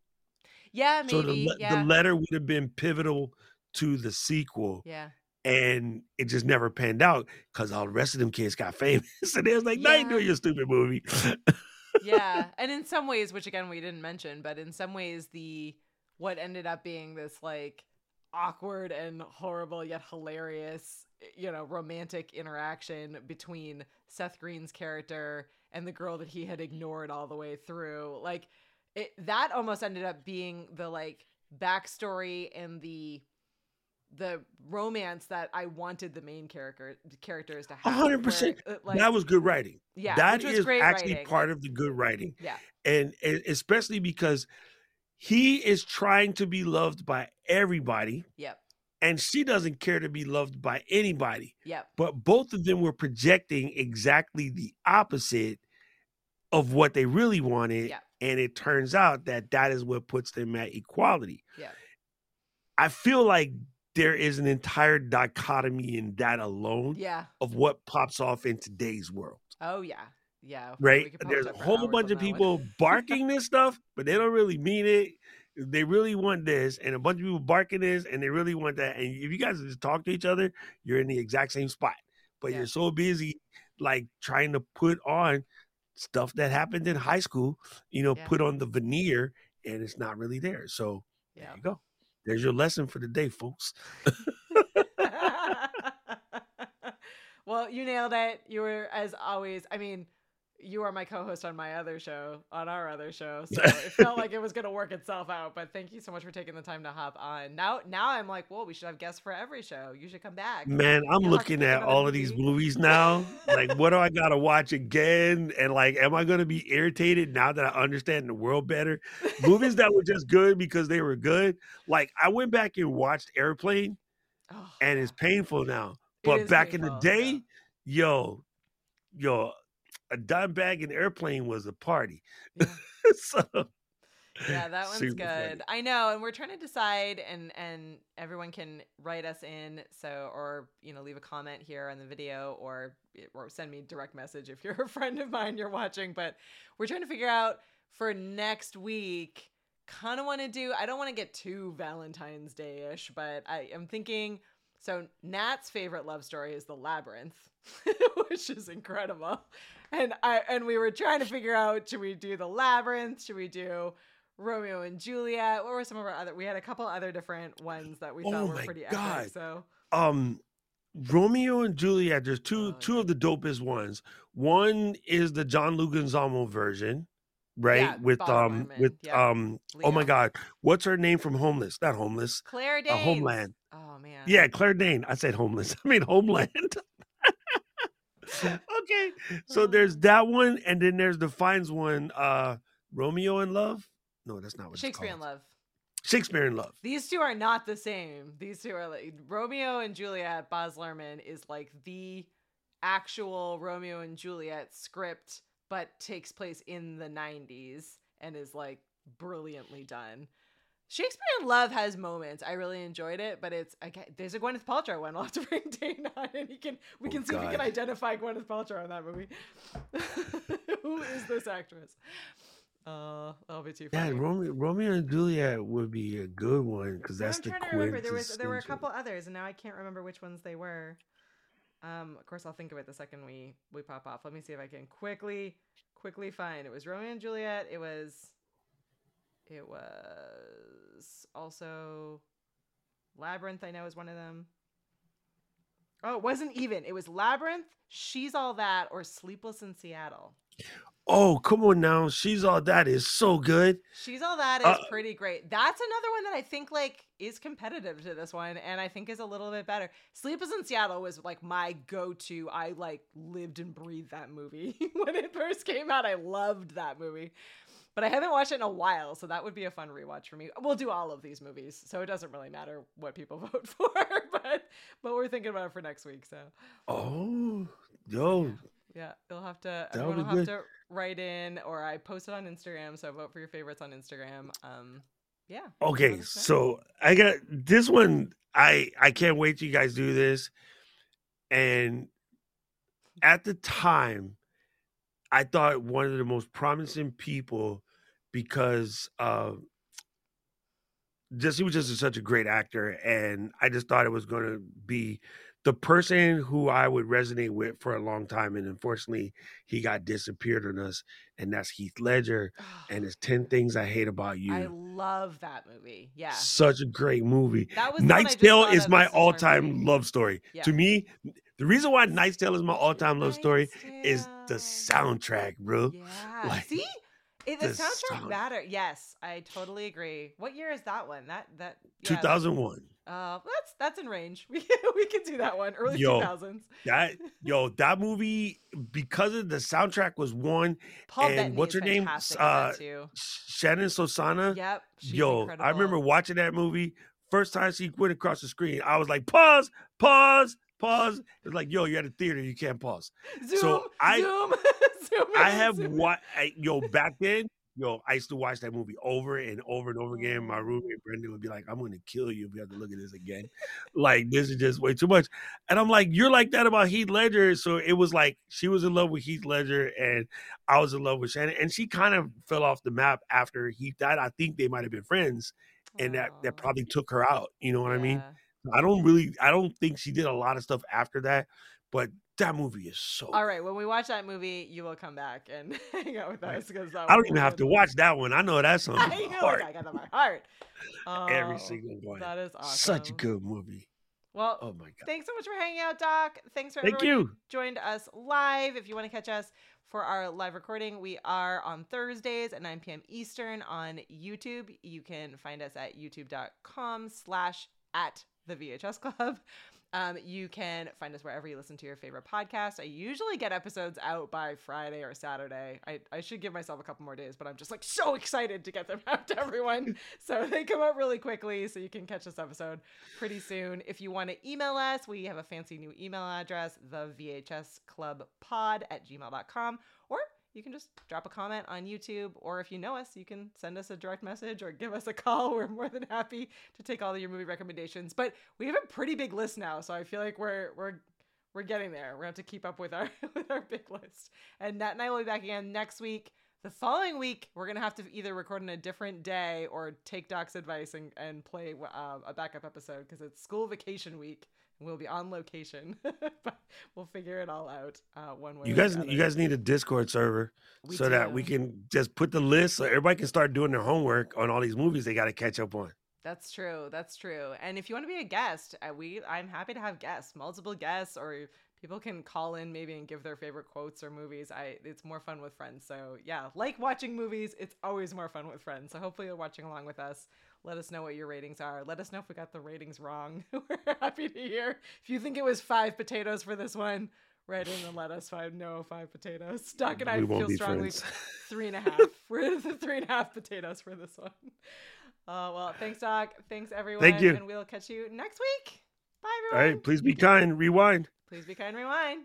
Yeah. maybe. So the, yeah. the letter would have been pivotal to the sequel yeah. and it just never panned out because all the rest of them kids got famous. and they was like, "No, you Yeah. doing your stupid movie." yeah and in some ways which again we didn't mention but in some ways the what ended up being this like awkward and horrible yet hilarious you know romantic interaction between seth green's character and the girl that he had ignored all the way through like it that almost ended up being the like backstory and the the romance that I wanted the main character characters to have. hundred percent. uh, Like, that was good writing. yeah, that was great actually writing. part of the good writing, yeah, and, and especially because he is trying to be loved by everybody, yep, and she doesn't care to be loved by anybody. yep. But both of them were projecting exactly the opposite of what they really wanted, Yeah. and it turns out that that is what puts them at equality. Yeah. I feel like there is an entire dichotomy in that alone Yeah. of what pops off in today's world. Oh yeah. Yeah. Right? We could probably There's a whole bunch of people barking this stuff, but they don't really mean it. They really want this, and a bunch of people barking this, and they really want that. And if you guys just talk to each other, you're in the exact same spot. But Yeah. you're so busy, like trying to put on stuff that happened in high school, you know, Yeah. put on the veneer, and it's not really there. So Yeah. there you go. There's your lesson for the day, folks. well, you nailed it. You were, as always, I mean, you are my co-host on my other show, on our other show. So it felt like it was going to work itself out. But thank you so much for taking the time to hop on. Now, now I'm like, well, we should have guests for every show. You should come back. Man, I'm You'll looking at all of these movies now. like, what do I gotta watch again? And like, am I gonna be irritated now that I understand the world better? Movies that were just good because they were good. Like, I went back and watched Airplane, Oh, and it's painful now. But back in the painful, day, yo, yo, a dime bag and Airplane was a party. Yeah. so yeah that one's good funny. i know and we're trying to decide and and everyone can write us in so or you know leave a comment here on the video or eh, or send me direct message if you're a friend of mine you're watching but we're trying to figure out for next week kind of want to do i don't want to get too valentine's day-ish but i am thinking so nat's favorite love story is the labyrinth which is incredible and i and we were trying to figure out should we do the labyrinth should we do Romeo and Juliet. What were some of our other? We had a couple other different ones that we thought Oh were pretty God. epic. So um Romeo and Juliet, there's two Oh, two yeah. of the dopest ones. One is the John Leguizamo version, right? Yeah, with Baz um with yeah. um oh my god, what's her name from Homeless? Not Homeless. Claire Uh, Danes. Homeland. Oh man. Yeah, Claire Dane. I said Homeless. I mean Homeland. okay. So there's that one and then there's the Fiennes one uh Romeo in Love? No, that's not what Shakespeare in. Love. Shakespeare in Love. These two are not the same. These two are like Romeo and Juliet. Baz Luhrmann is like the actual Romeo and Juliet script, but takes place in the '90s and is like brilliantly done. Shakespeare in Love has moments. I really enjoyed it, but it's I get, there's a Gwyneth Paltrow one. I'll have to bring Dane on, and he can we Oh, can see if we can identify Gwyneth Paltrow in that movie. Who is this actress? Uh, that'll be too Yeah. Romeo, Romeo and Juliet would be a good one because that's I'm the trying to remember. There was there were a couple others, and now I can't remember which ones they were. Um, of course, I'll think of it the second we we pop off. Let me see if I can quickly quickly find. It was Romeo and Juliet. It was. It was also Labyrinth. I know is one of them. Oh, it wasn't even. It was Labyrinth. She's all that, or Sleepless in Seattle. Oh, come on now. She's all that is so good. She's all that is Uh, pretty great. That's another one that I think like is competitive to this one, and I think is a little bit better. Sleepless in Seattle was like my go-to. I like lived and breathed that movie when it first came out. I loved that movie, but I haven't watched it in a while, so that would be a fun rewatch for me. We'll do all of these movies, so it doesn't really matter what people vote for, but but we're thinking about it for next week. So Oh, yo. yeah, you'll have to. Everyone will have good. to write in, or I post it on Instagram. So vote for your favorites on Instagram. Um, yeah. Okay, so I got this one. I I can't wait till you guys do this. And at the time, I thought one of the most promising people because uh just he was just such a great actor, and I just thought it was going to be the person who I would resonate with for a long time. And unfortunately, he got disappeared on us, and that's Heath Ledger. And it's ten things I hate about you. I love that movie. Yeah, Such a great movie. that was the one I Knight's just Tale is my as the Torn all-time love story. Yeah. To me, the reason why Knight's Tale is my all-time love story is the soundtrack, bro. Yeah. Like, See, it, the, the soundtrack sound- matter. Yes, I totally agree. What year is that one? That that yeah, Two thousand one. Uh, that's that's in range. We we can do that one. Early Yo. two thousands. That yo, that movie because of the soundtrack was one. Paul and Bettany what's her name? Uh. Shannyn Sossamon. Yep. Yo, incredible. I remember watching that movie. First time she went across the screen, I was like, pause, pause, pause. It's like, yo, you're at a theater, you can't pause. Zoom. so I- zoom. zoom I have what yo back then yo, I used to watch that movie over and over and over again. My Oh. roommate Brendan would be like, "I'm going to kill you if you have to look at this again. like this is just way too much." And I'm like, "You're like that about Heath Ledger." So it was like she was in love with Heath Ledger, and I was in love with Shannyn, and she kind of fell off the map after he died. I think they might have been friends, and that that probably took her out. You know what I mean? I don't really, I don't think she did a lot of stuff after that, but that movie is so. All right, when we watch that movie, you will come back and hang out with us because I don't even have to watch that one. I know that's on my heart. I got on my heart. Every Oh, single one. That is awesome. Such a good movie. Well, Oh my god. thanks so much for hanging out, Doc. Thanks for Thank you. joined us live. If you want to catch us for our live recording, we are on Thursdays at 9 p.m. Eastern on YouTube. You can find us at youtube.com slash at the VHS Club. Um, you can find us wherever you listen to your favorite podcast. I usually get episodes out by Friday or Saturday. I, I should give myself a couple more days, but I'm just like so excited to get them out to everyone. so they come out really quickly, so you can catch this episode pretty soon. If you want to email us, we have a fancy new email address, the VHS Club Pod at gmail.com, you can just drop a comment on YouTube, or if you know us, you can send us a direct message or give us a call. We're more than happy to take all of your movie recommendations. But we have a pretty big list now, so I feel like we're we're we're getting there. We're going to have to keep up with our with our big list. And Nat and I will be back again next week. The following week, we're gonna have to either record on a different day or take Doc's advice and, and play uh, a backup episode because it's school vacation week we'll be on location. but we'll figure it all out uh, one way. You guys, you guys need a Discord server We so that we can just put the list so everybody can start doing their homework on all these movies they got to catch up on. That's true. That's true. And if you want to be a guest, uh, we I'm happy to have guests, multiple guests, or people can call in maybe and give their favorite quotes or movies. I it's more fun with friends. So yeah, like watching movies. It's always more fun with friends. So hopefully you're watching along with us. Let us know what your ratings are. Let us know if we got the ratings wrong. We're happy to hear. If you think it was five potatoes for this one, write in and let us five know five potatoes. Doc and I feel strongly friends. three and a half. We're the three and a half potatoes for this one. Uh, well, thanks, Doc. Thanks, everyone. Thank you. And we'll catch you next week. Bye, All everyone. right, please be kind. Rewind. Please be kind. Rewind.